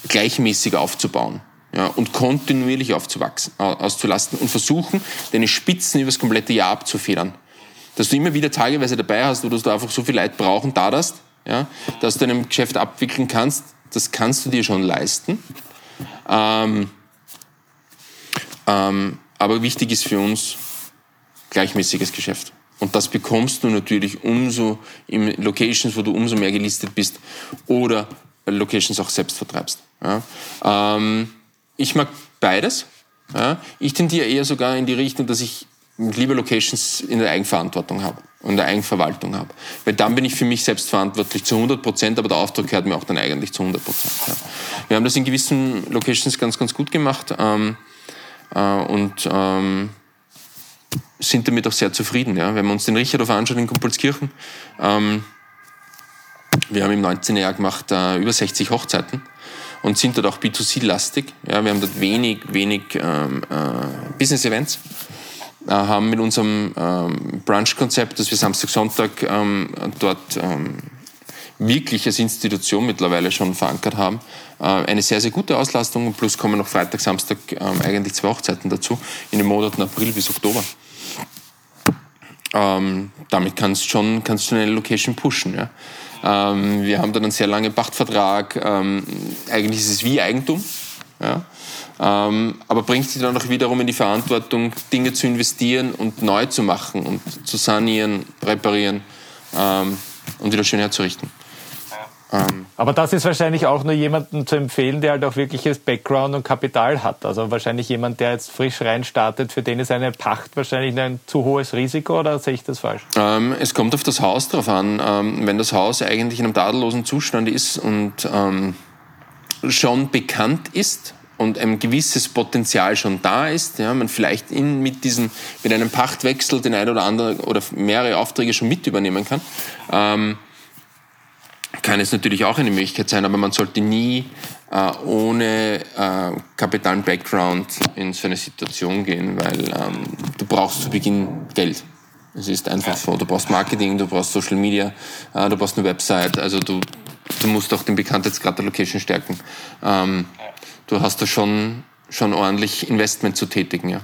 gleichmäßig aufzubauen ja, und kontinuierlich aufzuwachsen, auszulasten und versuchen, deine Spitzen über das komplette Jahr abzufedern. Dass du immer wieder tageweise dabei hast, wo du einfach so viel Leid brauchen da hast, ja, dass du dein Geschäft abwickeln kannst, das kannst du dir schon leisten. Ähm, ähm, aber wichtig ist für uns gleichmäßiges Geschäft. Und das bekommst du natürlich umso in Locations, wo du umso mehr gelistet bist oder Locations auch selbst vertreibst. Ja. Ähm, ich mag beides. Ja. Ich tendiere eher sogar in die Richtung, dass ich lieber Locations in der Eigenverantwortung habe und der Eigenverwaltung habe. Weil dann bin ich für mich selbst verantwortlich zu 100 Prozent, aber der Auftrag gehört mir auch dann eigentlich zu 100 Prozent. Ja. Wir haben das in gewissen Locations ganz, ganz gut gemacht ähm, äh, und ähm, sind damit auch sehr zufrieden. Ja. Wenn wir uns den Richardhof anschauen in Kumpelskirchen, ähm, wir haben im 19. Jahr gemacht äh, über 60 Hochzeiten und sind dort auch B2C-lastig. Ja, wir haben dort wenig, wenig ähm, äh, Business-Events, haben mit unserem ähm, Brunch-Konzept, das wir Samstag, Sonntag ähm, dort ähm, wirklich als Institution mittlerweile schon verankert haben, äh, eine sehr, sehr gute Auslastung. Plus kommen noch Freitag, Samstag ähm, eigentlich zwei Hochzeiten dazu in den Monaten April bis Oktober. Ähm, damit kannst du schon, kannst du eine Location pushen. Ja. Ähm, wir haben dann einen sehr langen Pachtvertrag. Ähm, eigentlich ist es wie Eigentum. Ja. Ähm, aber bringt sie dann auch wiederum in die Verantwortung, Dinge zu investieren und neu zu machen und zu sanieren, reparieren ähm, und wieder schön herzurichten. Ähm, Aber das ist wahrscheinlich auch nur jemanden zu empfehlen, der halt auch wirkliches Background und Kapital hat. Also wahrscheinlich jemand, der jetzt frisch reinstartet, für den ist eine Pacht wahrscheinlich ein zu hohes Risiko oder sehe ich das falsch? Ähm, es kommt auf das Haus drauf an. Ähm, wenn das Haus eigentlich in einem tadellosen Zustand ist und ähm, schon bekannt ist, und ein gewisses Potenzial schon da ist, ja, man vielleicht in, mit, diesen, mit einem Pachtwechsel den einen oder anderen oder mehrere Aufträge schon mit übernehmen kann, ähm, kann es natürlich auch eine Möglichkeit sein, aber man sollte nie äh, ohne äh, kapitalen Background in so eine Situation gehen, weil ähm, du brauchst zu Beginn Geld. Es ist einfach so. Du brauchst Marketing, du brauchst Social Media, äh, du brauchst eine Website, also du, du musst auch den Bekanntheitsgrad der Location stärken. Ähm, du hast da schon, schon ordentlich Investment zu tätigen, ja.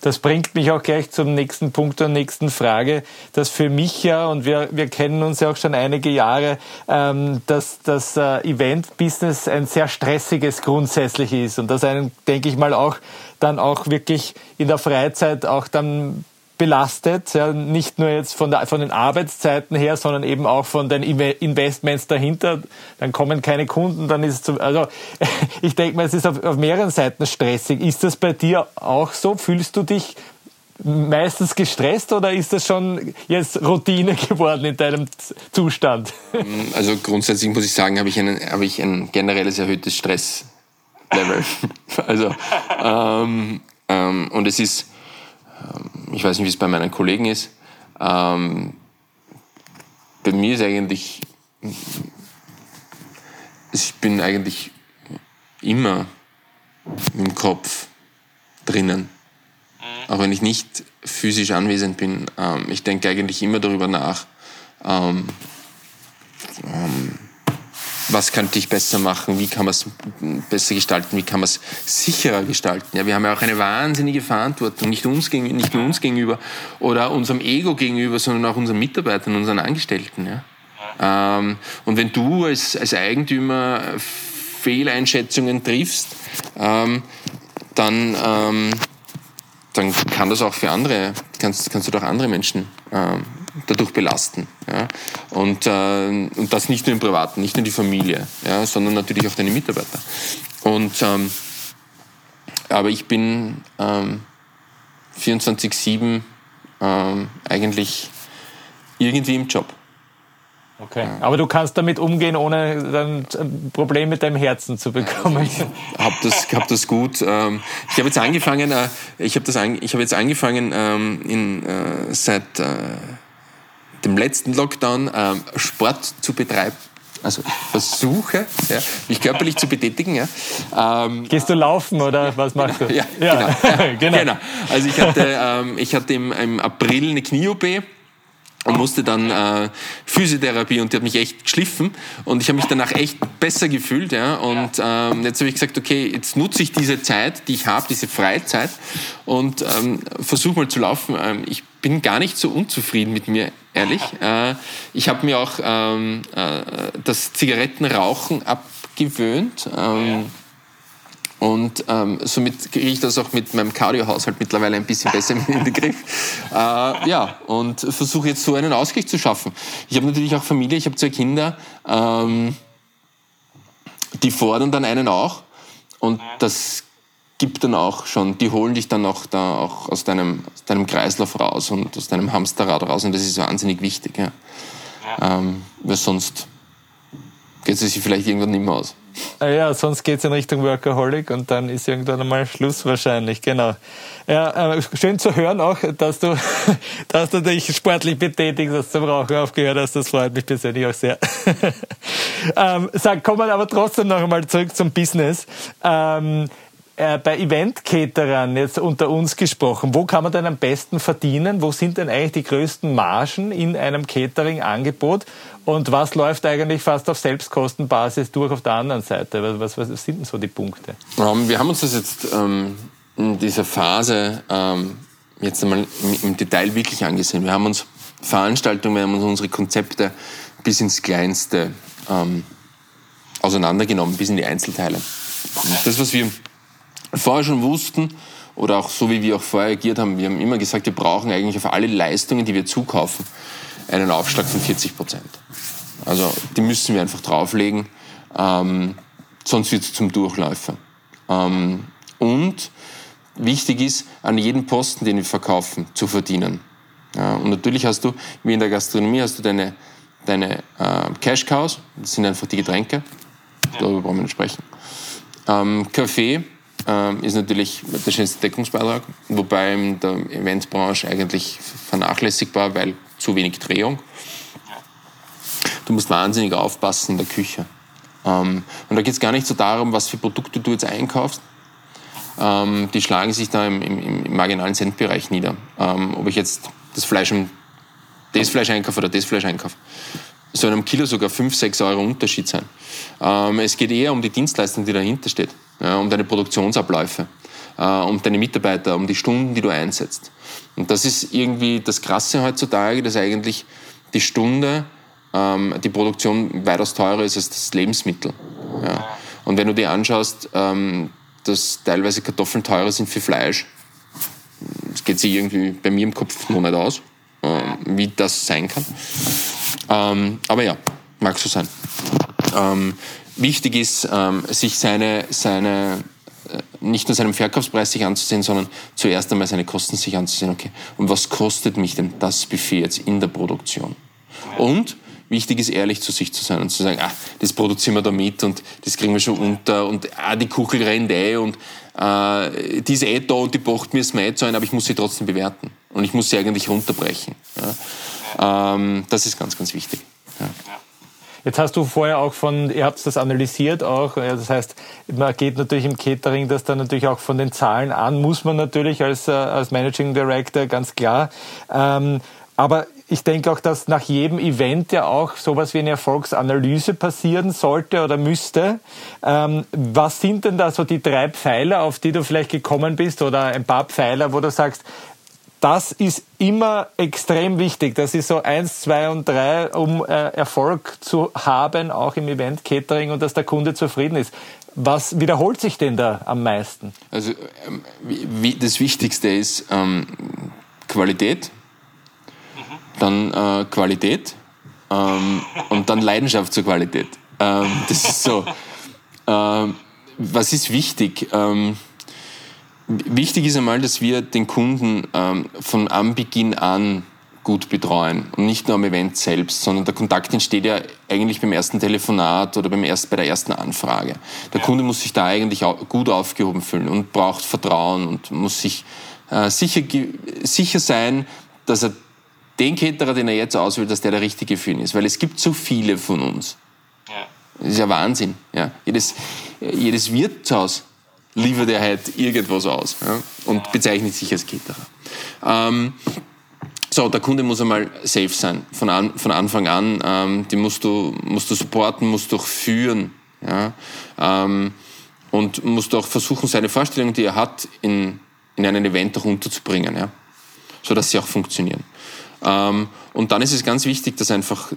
Das bringt mich auch gleich zum nächsten Punkt und nächsten Frage, dass für mich ja, und wir, wir kennen uns ja auch schon einige Jahre, ähm, dass das äh, Event-Business ein sehr stressiges grundsätzlich ist und dass einen, denke ich mal, auch dann auch wirklich in der Freizeit auch dann belastet, ja, nicht nur jetzt von, der, von den Arbeitszeiten her, sondern eben auch von den Investments dahinter. Dann kommen keine Kunden, dann ist es zu, also ich denke mal, es ist auf, auf mehreren Seiten stressig. Ist das bei dir auch so? Fühlst du dich meistens gestresst oder ist das schon jetzt Routine geworden in deinem Zustand? Also grundsätzlich muss ich sagen, habe ich, einen, habe ich ein generelles erhöhtes Stresslevel. also ähm, ähm, und es ist ich weiß nicht, wie es bei meinen Kollegen ist. Ähm, bei mir ist eigentlich, ich bin eigentlich immer im Kopf drinnen. Mhm. Auch wenn ich nicht physisch anwesend bin. Ähm, ich denke eigentlich immer darüber nach, ähm, ähm, was könnte ich besser machen, wie kann man es besser gestalten, wie kann man es sicherer gestalten. Ja, wir haben ja auch eine wahnsinnige Verantwortung, nicht, uns, nicht nur uns gegenüber oder unserem Ego gegenüber, sondern auch unseren Mitarbeitern, unseren Angestellten. Ja. Ähm, und wenn du als, als Eigentümer Fehleinschätzungen triffst, ähm, dann, ähm, dann kann das auch für andere, kannst, kannst du doch andere Menschen ähm, dadurch belasten. Ja? Und, äh, und das nicht nur im Privaten, nicht nur die Familie, ja? sondern natürlich auch deine Mitarbeiter. Und, ähm, aber ich bin ähm, 24-7 ähm, eigentlich irgendwie im Job. Okay. Aber du kannst damit umgehen, ohne ein Problem mit deinem Herzen zu bekommen. Also ich habe das, hab das gut. Ähm, ich habe jetzt angefangen, äh, ich habe hab jetzt angefangen, ähm, in, äh, seit äh, dem letzten Lockdown ähm, Sport zu betreiben. Also versuche, ja, mich körperlich zu betätigen. Ja. Ähm, Gehst du laufen oder was machst du? ja, ja. Genau. genau. genau. Also ich hatte, ähm, ich hatte im, im April eine Knie-OP und musste dann äh, Physiotherapie und die hat mich echt geschliffen und ich habe mich danach echt besser gefühlt ja und ähm, jetzt habe ich gesagt okay jetzt nutze ich diese Zeit die ich habe diese Freizeit und ähm, versuche mal zu laufen ähm, ich bin gar nicht so unzufrieden mit mir ehrlich äh, ich habe mir auch ähm, äh, das Zigarettenrauchen abgewöhnt ähm, und ähm, somit kriege ich das auch mit meinem Cardio-Haushalt mittlerweile ein bisschen besser in den Griff. Äh, ja, und versuche jetzt so einen Ausgleich zu schaffen. Ich habe natürlich auch Familie, ich habe zwei Kinder, ähm, die fordern dann einen auch. Und das gibt dann auch schon, die holen dich dann auch, da auch aus, deinem, aus deinem Kreislauf raus und aus deinem Hamsterrad raus. Und das ist wahnsinnig wichtig. Ja. Ähm, weil sonst geht es sich vielleicht irgendwann nicht mehr aus. Ah ja, sonst geht es in Richtung Workaholic und dann ist irgendwann einmal Schluss wahrscheinlich, genau. Ja, äh, schön zu hören auch, dass du, dass du dich sportlich betätigst, dass du zum Rauchen aufgehört hast, das freut mich persönlich auch sehr. ähm, sag, kommen wir aber trotzdem noch einmal zurück zum Business. Ähm, äh, bei Event-Caterern jetzt unter uns gesprochen, wo kann man denn am besten verdienen? Wo sind denn eigentlich die größten Margen in einem Catering-Angebot? Und was läuft eigentlich fast auf Selbstkostenbasis durch auf der anderen Seite? Was, was, was sind denn so die Punkte? Ähm, wir haben uns das jetzt ähm, in dieser Phase ähm, jetzt einmal im Detail wirklich angesehen. Wir haben uns Veranstaltungen, wir haben uns unsere Konzepte bis ins Kleinste ähm, auseinandergenommen, bis in die Einzelteile. Das, was wir vorher schon wussten oder auch so wie wir auch vorher agiert haben, wir haben immer gesagt, wir brauchen eigentlich auf alle Leistungen, die wir zukaufen, einen Aufschlag von 40 Prozent. Also die müssen wir einfach drauflegen, ähm, sonst wird es zum Durchläufer. Ähm, und wichtig ist, an jedem Posten, den wir verkaufen, zu verdienen. Ja, und natürlich hast du, wie in der Gastronomie, hast du deine, deine äh, Cash Cows, das sind einfach die Getränke, darüber brauchen wir nicht sprechen. Ähm, Kaffee ähm, ist natürlich der schönste Deckungsbeitrag, wobei in der Eventbranche eigentlich vernachlässigbar, weil zu wenig Drehung. Du musst wahnsinnig aufpassen in der Küche. Ähm, und da geht es gar nicht so darum, was für Produkte du jetzt einkaufst. Ähm, die schlagen sich da im, im, im marginalen Centbereich nieder. Ähm, ob ich jetzt das Fleisch, das Fleisch einkaufe oder das Fleisch einkaufe soll einem Kilo sogar 5, 6 Euro Unterschied sein. Ähm, es geht eher um die Dienstleistung, die dahinter steht, ja, um deine Produktionsabläufe, äh, um deine Mitarbeiter, um die Stunden, die du einsetzt. Und das ist irgendwie das Krasse heutzutage, dass eigentlich die Stunde, ähm, die Produktion weitaus teurer ist als das Lebensmittel. Ja. Und wenn du dir anschaust, ähm, dass teilweise Kartoffeln teurer sind für Fleisch, das geht sich irgendwie bei mir im Kopf noch nicht aus, äh, wie das sein kann. Ähm, aber ja, mag so sein. Wichtig ist, ähm, sich seine, seine äh, nicht nur seinen Verkaufspreis sich anzusehen, sondern zuerst einmal seine Kosten sich anzusehen. Okay, und was kostet mich denn das Buffet jetzt in der Produktion? Und wichtig ist, ehrlich zu sich zu sein und zu sagen, ah, das produzieren wir da mit und das kriegen wir schon unter und ah, die Kuchel rennt eh und äh, die ist eh da und die Bocht müssen wir eh zahlen, aber ich muss sie trotzdem bewerten und ich muss sie eigentlich runterbrechen. Ja. Ähm, das ist ganz, ganz wichtig. Ja. Jetzt hast du vorher auch von, ihr habt das analysiert auch, das heißt, man geht natürlich im Catering das dann natürlich auch von den Zahlen an, muss man natürlich als, äh, als Managing Director, ganz klar. Ähm, aber ich denke auch, dass nach jedem Event ja auch sowas wie eine Erfolgsanalyse passieren sollte oder müsste. Ähm, was sind denn da so die drei Pfeiler, auf die du vielleicht gekommen bist oder ein paar Pfeiler, wo du sagst, das ist immer extrem wichtig. Das ist so eins, zwei und drei, um äh, Erfolg zu haben, auch im Event Catering und dass der Kunde zufrieden ist. Was wiederholt sich denn da am meisten? Also ähm, wie, das Wichtigste ist ähm, Qualität, dann äh, Qualität ähm, und dann Leidenschaft zur Qualität. Ähm, das ist so. Ähm, was ist wichtig? Wichtig ist einmal, dass wir den Kunden ähm, von Anbeginn an gut betreuen und nicht nur am Event selbst, sondern der Kontakt entsteht ja eigentlich beim ersten Telefonat oder beim erst, bei der ersten Anfrage. Der Kunde muss sich da eigentlich gut aufgehoben fühlen und braucht Vertrauen und muss sich äh, sicher, sicher sein, dass er den Caterer, den er jetzt auswählt, dass der der richtige für ihn ist. Weil es gibt so viele von uns. Ja. Das ist ja Wahnsinn. Ja. Jedes, jedes Wirtshaus liefert er halt irgendwas aus ja, und bezeichnet sich als Caterer. Ähm, so, der Kunde muss einmal safe sein, von, an, von Anfang an. Ähm, die musst du, musst du supporten, musst du auch führen. Ja? Ähm, und musst auch versuchen, seine Vorstellungen, die er hat, in, in einen Event auch unterzubringen, ja? sodass sie auch funktionieren. Ähm, und dann ist es ganz wichtig, dass einfach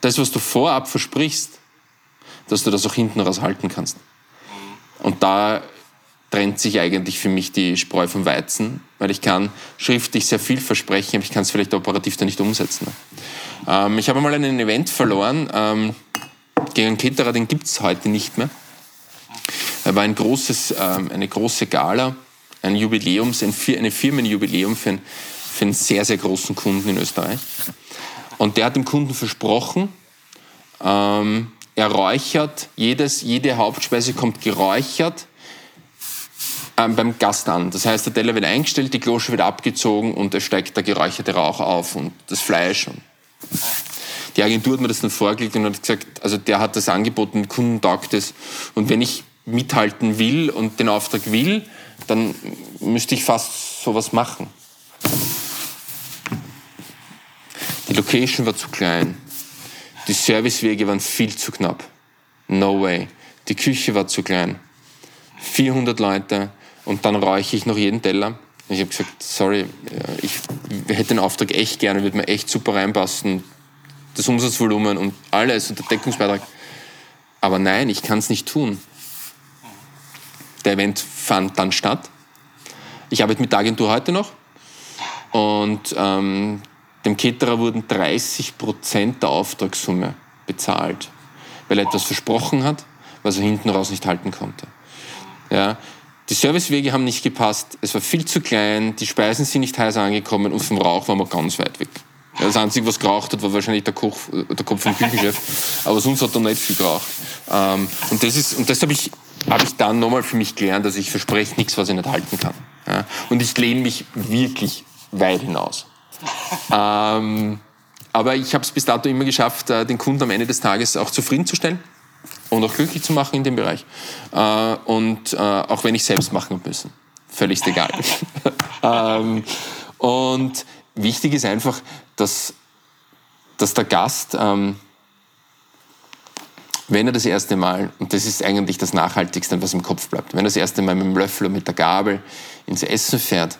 das, was du vorab versprichst, dass du das auch hinten raus halten kannst. Und da trennt sich eigentlich für mich die Spreu vom Weizen, weil ich kann schriftlich sehr viel versprechen, aber ich kann es vielleicht operativ dann nicht umsetzen. Ähm, ich habe mal einen Event verloren ähm, gegen einen Caterer, den gibt es heute nicht mehr. Er war ein großes, ähm, eine große Gala, ein Jubiläums, ein, eine Firmenjubiläum für, ein, für einen sehr, sehr großen Kunden in Österreich. Und der hat dem Kunden versprochen, ähm, er räuchert, jedes, jede Hauptspeise kommt geräuchert ähm, beim Gast an. Das heißt, der Teller wird eingestellt, die Klosche wird abgezogen und es steigt der geräucherte Rauch auf und das Fleisch. Und die Agentur hat mir das dann vorgelegt und hat gesagt, also der hat das angeboten, Kunden taugt es. Und wenn ich mithalten will und den Auftrag will, dann müsste ich fast sowas machen. Die Location war zu klein. Die Servicewege waren viel zu knapp. No way. Die Küche war zu klein. 400 Leute und dann räuche ich noch jeden Teller. Ich habe gesagt, sorry, ich hätte den Auftrag echt gerne, würde mir echt super reinpassen. Das Umsatzvolumen und alles und der Deckungsbeitrag. Aber nein, ich kann es nicht tun. Der Event fand dann statt. Ich arbeite mit der Agentur heute noch und ähm, dem Caterer wurden 30 Prozent der Auftragssumme bezahlt, weil er etwas versprochen hat, was er hinten raus nicht halten konnte. Ja, die Servicewege haben nicht gepasst, es war viel zu klein, die Speisen sind nicht heiß angekommen und vom Rauch waren wir ganz weit weg. Das Einzige, was geraucht hat, war wahrscheinlich der, Koch, der Kopf vom Küchenchef, aber sonst hat er nicht viel geraucht. Ähm, und das, ist, und das habe ich, hab ich dann nochmal für mich gelernt, dass ich verspreche nichts, was ich nicht halten kann. Und ich lehne mich wirklich weit hinaus. Ähm, aber ich habe es bis dato immer geschafft, äh, den Kunden am Ende des Tages auch zufriedenzustellen und auch glücklich zu machen in dem Bereich. Äh, und äh, auch wenn ich selbst machen habe müssen. Völlig egal. ähm, und wichtig ist einfach, dass, dass der Gast, ähm, wenn er das erste Mal, und das ist eigentlich das Nachhaltigste, was im Kopf bleibt, wenn er das erste Mal mit dem Löffel und mit der Gabel ins Essen fährt,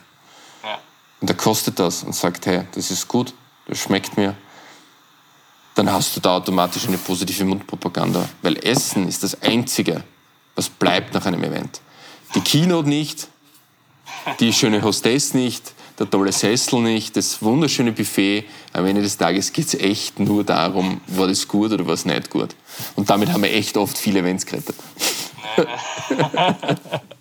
und er kostet das und sagt, hey, das ist gut, das schmeckt mir, dann hast du da automatisch eine positive Mundpropaganda. Weil Essen ist das Einzige, was bleibt nach einem Event. Die Keynote nicht, die schöne Hostess nicht, der tolle Sessel nicht, das wunderschöne Buffet. Am Ende des Tages geht es echt nur darum, war das gut oder war es nicht gut. Und damit haben wir echt oft viele Events gerettet.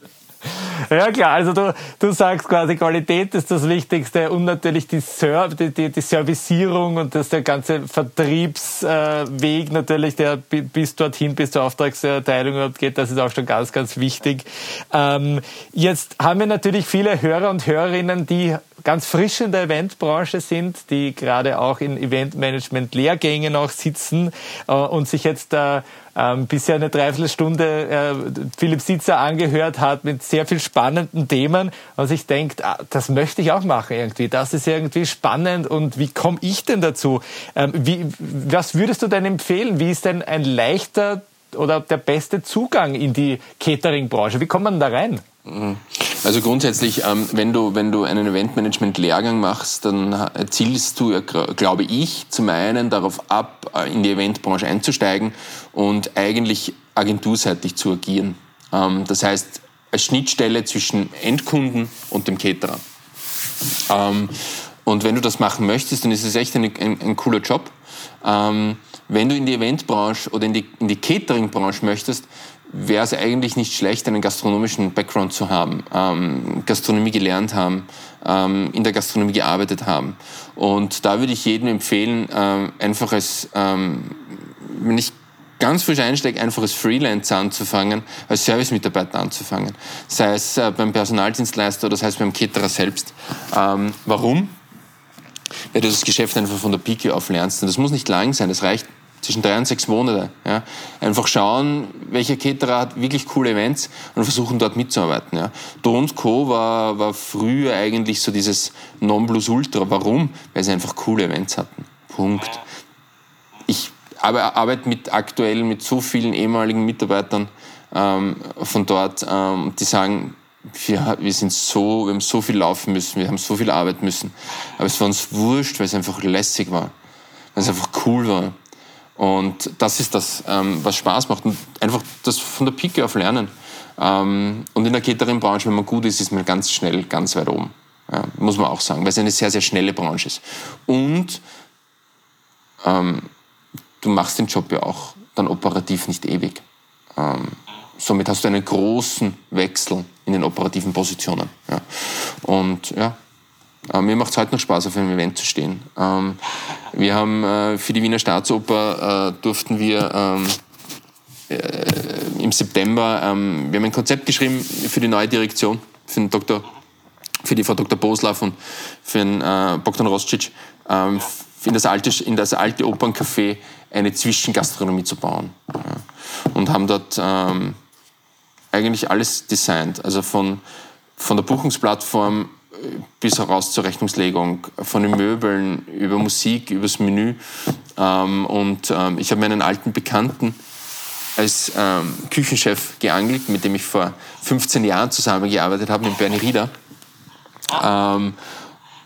Ja klar, also du, du sagst quasi, Qualität ist das Wichtigste und natürlich die, Ser die, die, die Servicierung und das, der ganze Vertriebsweg natürlich, der bis dorthin, bis zur Auftragserteilung geht, das ist auch schon ganz, ganz wichtig. Ähm, jetzt haben wir natürlich viele Hörer und Hörerinnen, die ganz frisch in der Eventbranche sind, die gerade auch in Eventmanagement-Lehrgängen auch sitzen äh, und sich jetzt äh, ähm, bisher eine Dreiviertelstunde äh, Philipp Sitzer angehört hat mit sehr viel spannenden Themen und sich denkt, ah, das möchte ich auch machen irgendwie. Das ist irgendwie spannend und wie komme ich denn dazu? Ähm, wie, was würdest du denn empfehlen? Wie ist denn ein leichter oder der beste Zugang in die Catering-Branche? Wie kommt man da rein? Mhm. Also grundsätzlich, ähm, wenn du, wenn du einen Eventmanagement-Lehrgang machst, dann zielst du, glaube ich, zum einen darauf ab, äh, in die Eventbranche einzusteigen und eigentlich agenturseitig zu agieren. Ähm, das heißt, als Schnittstelle zwischen Endkunden und dem Caterer. Ähm, und wenn du das machen möchtest, dann ist es echt ein, ein, ein cooler Job. wenn du in die Eventbranche oder in die, in die Catering-Branche möchtest, wäre es eigentlich nicht schlecht, einen gastronomischen Background zu haben, ähm, Gastronomie gelernt haben, ähm, in der Gastronomie gearbeitet haben. Und da würde ich jedem empfehlen, ähm, einfach als, ähm, wenn ich ganz frisch einsteige, einfach als Freelancer anzufangen, als Servicemitarbeiter anzufangen. Sei es äh, beim Personaldienstleister oder sei es beim Caterer selbst. Ähm, warum? Weil du das Geschäft einfach von der Pike auf lernst. Und das muss nicht lang sein, das reicht zwischen drei und sechs Monate. Ja. Einfach schauen, welcher Caterer hat wirklich coole Events und versuchen dort mitzuarbeiten. Ja. Do Co. War, war früher eigentlich so dieses Nonplusultra. Warum? Weil sie einfach coole Events hatten. Punkt. Ich arbeite mit aktuell mit so vielen ehemaligen Mitarbeitern ähm, von dort, ähm, die sagen, wir, wir sind so, wir haben so viel laufen müssen, wir haben so viel arbeiten müssen. Aber es war uns wurscht, weil es einfach lässig war, weil es einfach cool war. Und das ist das, ähm, was Spaß macht. Und einfach das von der Pike auf lernen. Ähm, und in der Catering-Branche, wenn man gut ist, ist man ganz schnell ganz weit oben. Ja, muss man auch sagen, weil es eine sehr, sehr schnelle Branche ist. Und ähm, du machst den Job ja auch dann operativ nicht ewig. Ähm, somit hast du einen großen Wechsel in den operativen Positionen. Ja. Und ja, äh, mir macht es heute noch Spaß, auf einem Event zu stehen. Ähm, wir haben äh, für die Wiener Staatsoper äh, durften wir ähm, äh, im September, ähm, wir haben ein Konzept geschrieben für die neue Direktion, für den Dr., für die Frau Dr. Boslav und für den äh, Bogdan Roscic, ähm, in das alte, in das alte Operncafé eine Zwischengastronomie zu bauen. Ja. Und haben dort ähm, eigentlich alles designt, also von, von der Buchungsplattform bis heraus zur Rechnungslegung, von den Möbeln über Musik, übers Menü. Ähm, und ähm, ich habe meinen alten Bekannten als ähm, Küchenchef geangelt, mit dem ich vor 15 Jahren zusammengearbeitet habe, mit Bernie Rieder. Ähm,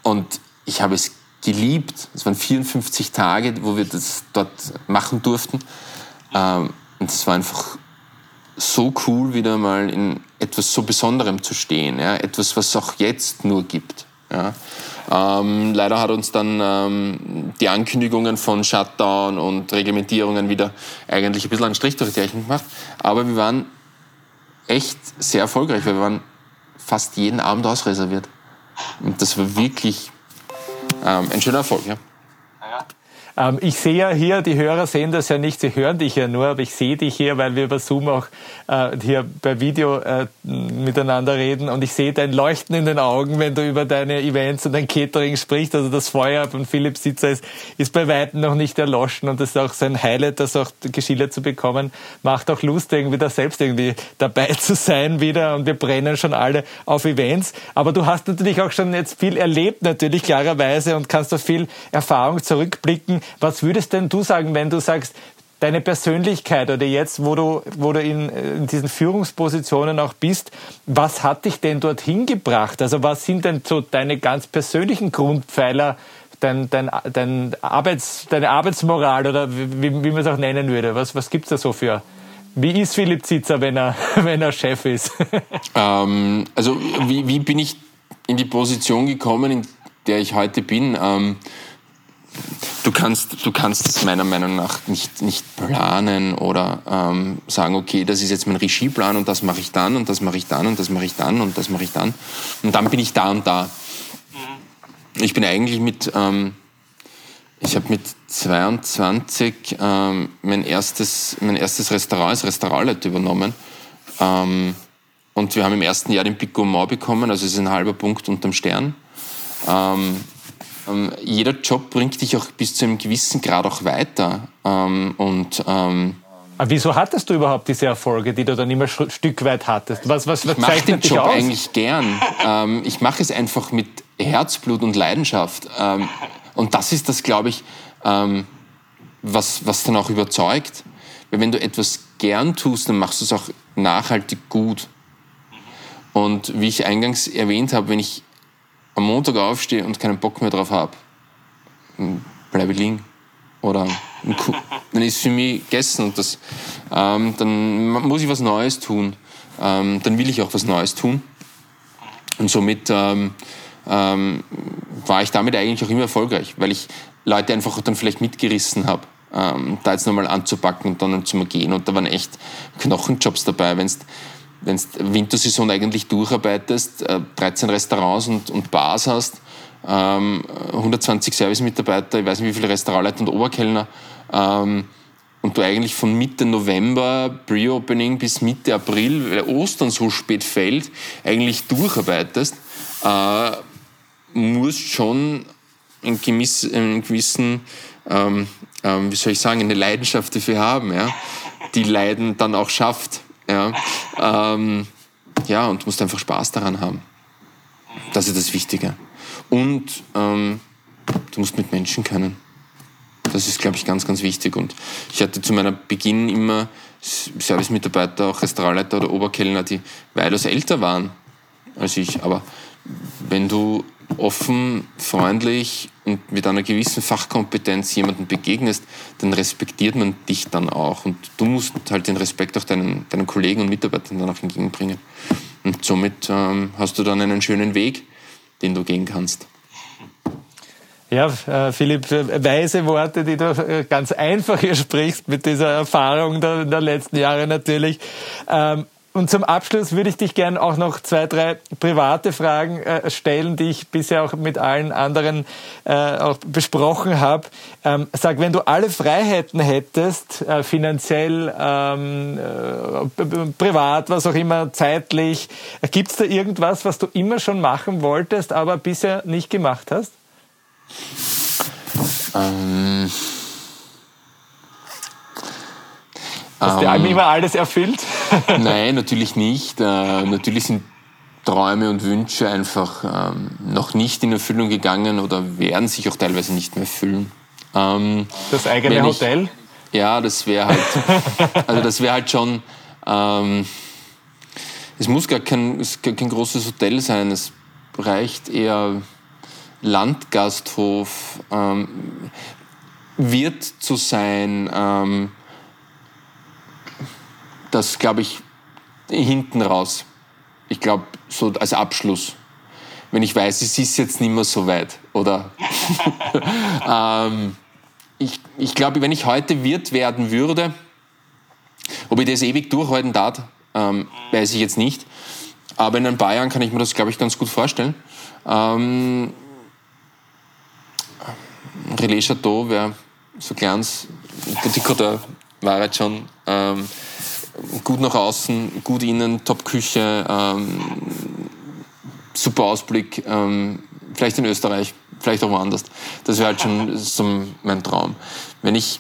und ich habe es geliebt. Es waren 54 Tage, wo wir das dort machen durften. Ähm, und es war einfach so cool, wieder mal in etwas so Besonderem zu stehen. Ja? Etwas, was es auch jetzt nur gibt. Ja? Ähm, leider hat uns dann ähm, die Ankündigungen von Shutdown und Reglementierungen wieder eigentlich ein bisschen einen Strich durch die Rechnung gemacht. Aber wir waren echt sehr erfolgreich, weil wir waren fast jeden Abend ausreserviert. Und das war wirklich ähm, ein schöner Erfolg. Ja. Ähm, ich sehe ja hier, die Hörer sehen das ja nicht, sie hören dich ja nur, aber ich sehe dich hier, weil wir über Zoom auch äh, hier bei Video äh, miteinander reden und ich sehe dein Leuchten in den Augen, wenn du über deine Events und dein Catering sprichst. Also das Feuer von Philipp Sitzer ist, ist bei Weitem noch nicht erloschen und das ist auch sein Highlight, das auch geschildert zu bekommen. Macht auch Lust, irgendwie da selbst irgendwie dabei zu sein wieder und wir brennen schon alle auf Events. Aber du hast natürlich auch schon jetzt viel erlebt, natürlich klarerweise und kannst auf viel Erfahrung zurückblicken. Was würdest denn du sagen, wenn du sagst, deine Persönlichkeit oder jetzt, wo du, wo du in, in, diesen Führungspositionen auch bist, was hat dich denn dorthin gebracht? Also was sind denn so deine ganz persönlichen Grundpfeiler, dein, dein, dein Arbeits, deine Arbeitsmoral oder wie, wie man es auch nennen würde? Was, was gibt es da so für? Wie ist Philipp Zitzer, wenn er, wenn er Chef ist? Ähm, also wie, wie bin ich in die Position gekommen, in der ich heute bin? Ähm, du kannst, du kannst es meiner Meinung nach nicht, nicht planen oder ähm, sagen, okay, das ist jetzt mein Regieplan und das mache ich dann und das mache ich dann und das mache ich dann und das mache ich dann. Und dann bin ich da und da. Ich bin eigentlich mit, ähm, ich habe mit 22 ähm, mein, erstes, mein erstes Restaurant als Restaurantleiter übernommen. Ähm, und wir haben im ersten Jahr den Picot Mort bekommen, also es ist ein halber Punkt unterm Stern. ähm, ähm, jeder Job bringt dich auch bis zu einem gewissen Grad auch weiter. Ähm, und ähm, aber wieso hattest du überhaupt diese Erfolge, die du dann immer ein Stück weit hattest? Was, was, was ich mache den Job aus? eigentlich gern. Ähm, ich mache es einfach mit Herzblut und Leidenschaft. Ähm, und das ist das, glaube ich, ähm, was, was dann auch überzeugt. Weil wenn du etwas gern tust, dann machst du es auch nachhaltig gut. Und wie ich eingangs erwähnt habe, wenn ich am Montag aufstehe und keinen Bock mehr drauf habe, bleibe liegen. Oder dann ist für mich gegessen und das, ähm, dann muss ich was Neues tun. Ähm, dann will ich auch was Neues tun. Und somit ähm, ähm war ich damit eigentlich auch immer erfolgreich, weil ich Leute einfach dann vielleicht mitgerissen habe, ähm, da jetzt nochmal anzupacken und dann zu gehen. Und da waren echt Knochenjobs dabei, wenn wenn du Wintersaison eigentlich durcharbeitest, 13 äh, Restaurants und, und Bars hast, 120 ähm, Service-Mitarbeiter, ich weiß nicht wie viele Restaurantleiter und Oberkellner, ähm, und du eigentlich von Mitte November, Pre-Opening bis Mitte April, weil Ostern so spät fällt, eigentlich durcharbeitest, äh, musst schon einen gewissen, einen gewissen ähm, wie soll ich sagen, eine Leidenschaft dafür haben, ja, die Leiden dann auch schafft. Ja, ähm, ja und musst einfach Spaß daran haben. Das ist das Wichtige. Und ähm, du musst mit Menschen können. Das ist, glaube ich, ganz, ganz wichtig. Und ich hatte zu meiner Beginn immer Servicemitarbeiter, auch Restaurantleiter oder Oberkellner, die weitaus älter waren als ich. Aber wenn du offen, freundlich und mit einer gewissen Fachkompetenz jemanden begegnest, dann respektiert man dich dann auch. Und du musst halt den Respekt auch deinen, deinen Kollegen und Mitarbeitern dann auch entgegenbringen. Und somit ähm, hast du dann einen schönen Weg, den du gehen kannst. Ja, äh, Philipp, äh, weise Worte, die du äh, ganz einfach hier sprichst mit dieser Erfahrung der, der letzten Jahre natürlich. Ähm, und zum Abschluss würde ich dich gerne auch noch zwei, drei private Fragen äh, stellen, die ich bisher auch mit allen anderen äh, auch besprochen habe. Ähm, sag, wenn du alle Freiheiten hättest, äh, finanziell, ähm, äh, privat, was auch immer, zeitlich, gibt es da irgendwas, was du immer schon machen wolltest, aber bisher nicht gemacht hast? Ähm Hast du ähm, immer alles erfüllt? Nein, natürlich nicht. Äh, natürlich sind Träume und Wünsche einfach ähm, noch nicht in Erfüllung gegangen oder werden sich auch teilweise nicht mehr erfüllen. Ähm, das eigene ich, Hotel? Ja, das wäre halt, also das wäre halt schon, ähm, es muss gar kein, es gar kein großes Hotel sein, es reicht eher Landgasthof, ähm, Wirt zu sein, ähm, das glaube ich hinten raus. Ich glaube, so als Abschluss. Wenn ich weiß, es ist jetzt nicht mehr so weit. Oder ähm, ich, ich glaube, wenn ich heute Wirt werden würde, ob ich das ewig durchhalten darf, ähm, weiß ich jetzt nicht. Aber in ein paar Jahren kann ich mir das, glaube ich, ganz gut vorstellen. Ähm, Relais Chateau wäre so der war jetzt schon ähm, gut nach außen, gut innen, Top-Küche, ähm, super Ausblick, ähm, vielleicht in Österreich, vielleicht auch woanders. Das wäre halt schon so mein Traum. Wenn ich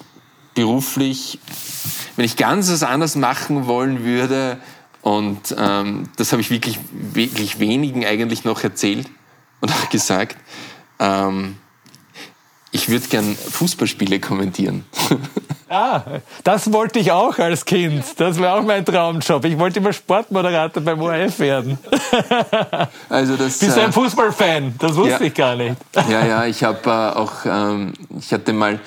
beruflich, wenn ich ganz was anderes machen wollen würde, und ähm, das habe ich wirklich, wirklich wenigen eigentlich noch erzählt und auch gesagt, ähm, ich würde gern Fußballspiele kommentieren. Ah, das wollte ich auch als Kind. Das war auch mein Traumjob. Ich wollte immer Sportmoderator beim ORF werden. Also das, Bist du ein äh, Fußballfan? Das wusste ja, ich gar nicht. Ja, ja, ich habe äh, auch, ähm, ich hatte mal,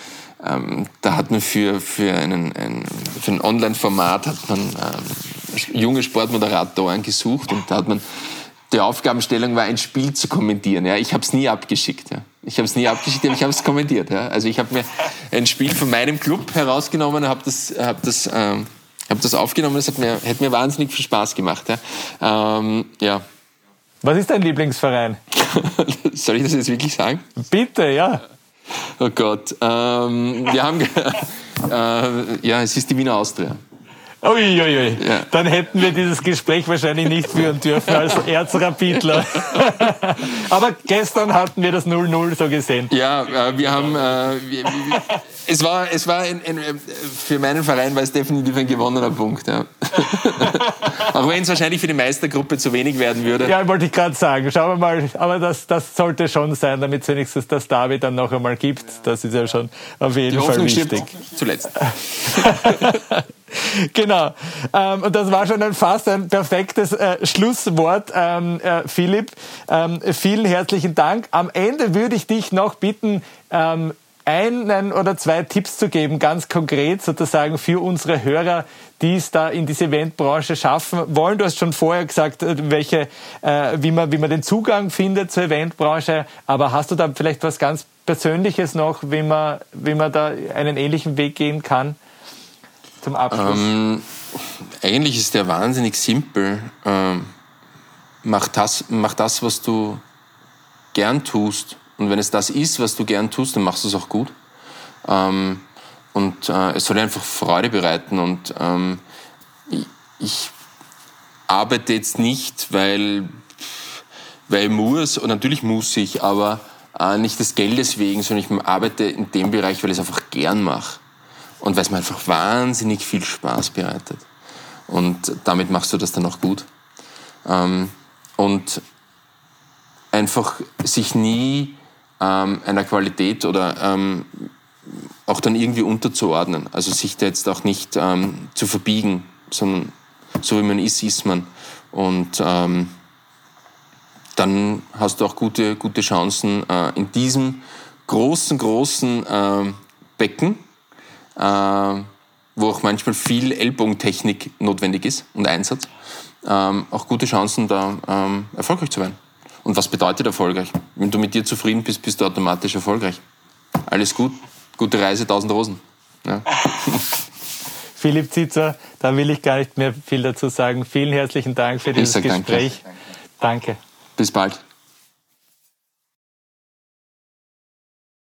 ähm, da hat man für, für, einen, ein, für ein Online-Format hat man ähm, junge Sportmoderatoren gesucht und da hat man die Aufgabenstellung war, ein Spiel zu kommentieren. Ja. Ich habe es nie abgeschickt. Ja. Ich habe es nie abgeschickt, aber ich habe es kommentiert. Ja. Also ich habe mir ein Spiel von meinem Club herausgenommen und habe das, hab das, ähm, hab das aufgenommen. Das hat mir, hat mir wahnsinnig viel Spaß gemacht. Ja. Ähm, ja. Was ist dein Lieblingsverein? Soll ich das jetzt wirklich sagen? Bitte, ja. Oh Gott. Ähm, wir haben... äh, ja, es ist die Wiener Austria. Uiuiui. Ui, ui. ja. Dann hätten wir dieses Gespräch wahrscheinlich nicht führen dürfen als Erzrapidler. Aber gestern hatten wir das 0-0 so gesehen. Ja, äh, wir haben. Äh, wir, wir, es war, es war ein, ein, für meinen Verein war es definitiv ein gewonnener Punkt. Ja. Auch wenn es wahrscheinlich für die Meistergruppe zu wenig werden würde. Ja, wollte ich gerade sagen. Schauen wir mal. Aber das, das sollte schon sein, damit es wenigstens das David dann noch einmal gibt. Das ist ja schon auf jeden die Fall wichtig. Zuletzt. genau. Ähm, und das war schon ein, fast ein perfektes äh, Schlusswort, ähm, äh, Philipp. Ähm, vielen herzlichen Dank. Am Ende würde ich dich noch bitten, ähm, einen oder zwei Tipps zu geben, ganz konkret sozusagen für unsere Hörer, die es da in diese Eventbranche schaffen wollen. Du hast schon vorher gesagt, äh, welche, äh, wie, man, wie man den Zugang findet zur Eventbranche. Aber hast du da vielleicht was ganz Persönliches noch, wie man, wie man da einen ähnlichen Weg gehen kann? Zum Abschluss. Ähm, eigentlich ist der wahnsinnig simpel. Ähm, mach, das, mach das, was du gern tust und wenn es das ist, was du gern tust, dann machst du es auch gut. Ähm, und äh, es soll einfach Freude bereiten. Und ähm, ich, ich, arbeite jetzt nicht, weil, weil muss, und natürlich muss ich, aber äh, nicht des Geldes wegen, sondern ich arbeite in dem Bereich, weil ich es einfach gern mache. Und weil es mir einfach wahnsinnig viel Spaß bereitet. Und damit machst du das dann auch gut. Ähm, und einfach sich nie ähm, einer Qualität oder ähm, auch dann irgendwie unterzuordnen. Also sich da jetzt auch nicht ähm, zu verbiegen, sondern so wie man ist, ist man. Und ähm, dann hast du auch gute, gute Chancen äh, in diesem großen, großen äh, Becken, wo auch manchmal viel Ellbogentechnik notwendig ist und Einsatz, ähm, auch gute Chancen, da ähm, erfolgreich zu werden. Und was bedeutet erfolgreich? Wenn du mit dir zufrieden bist, bist du automatisch erfolgreich. Alles gut, gute Reise, tausend Rosen. Ja. Philipp Zitzer, da will ich gar nicht mehr viel dazu sagen. Vielen herzlichen Dank für dieses Gespräch. Danke. danke. Bis bald.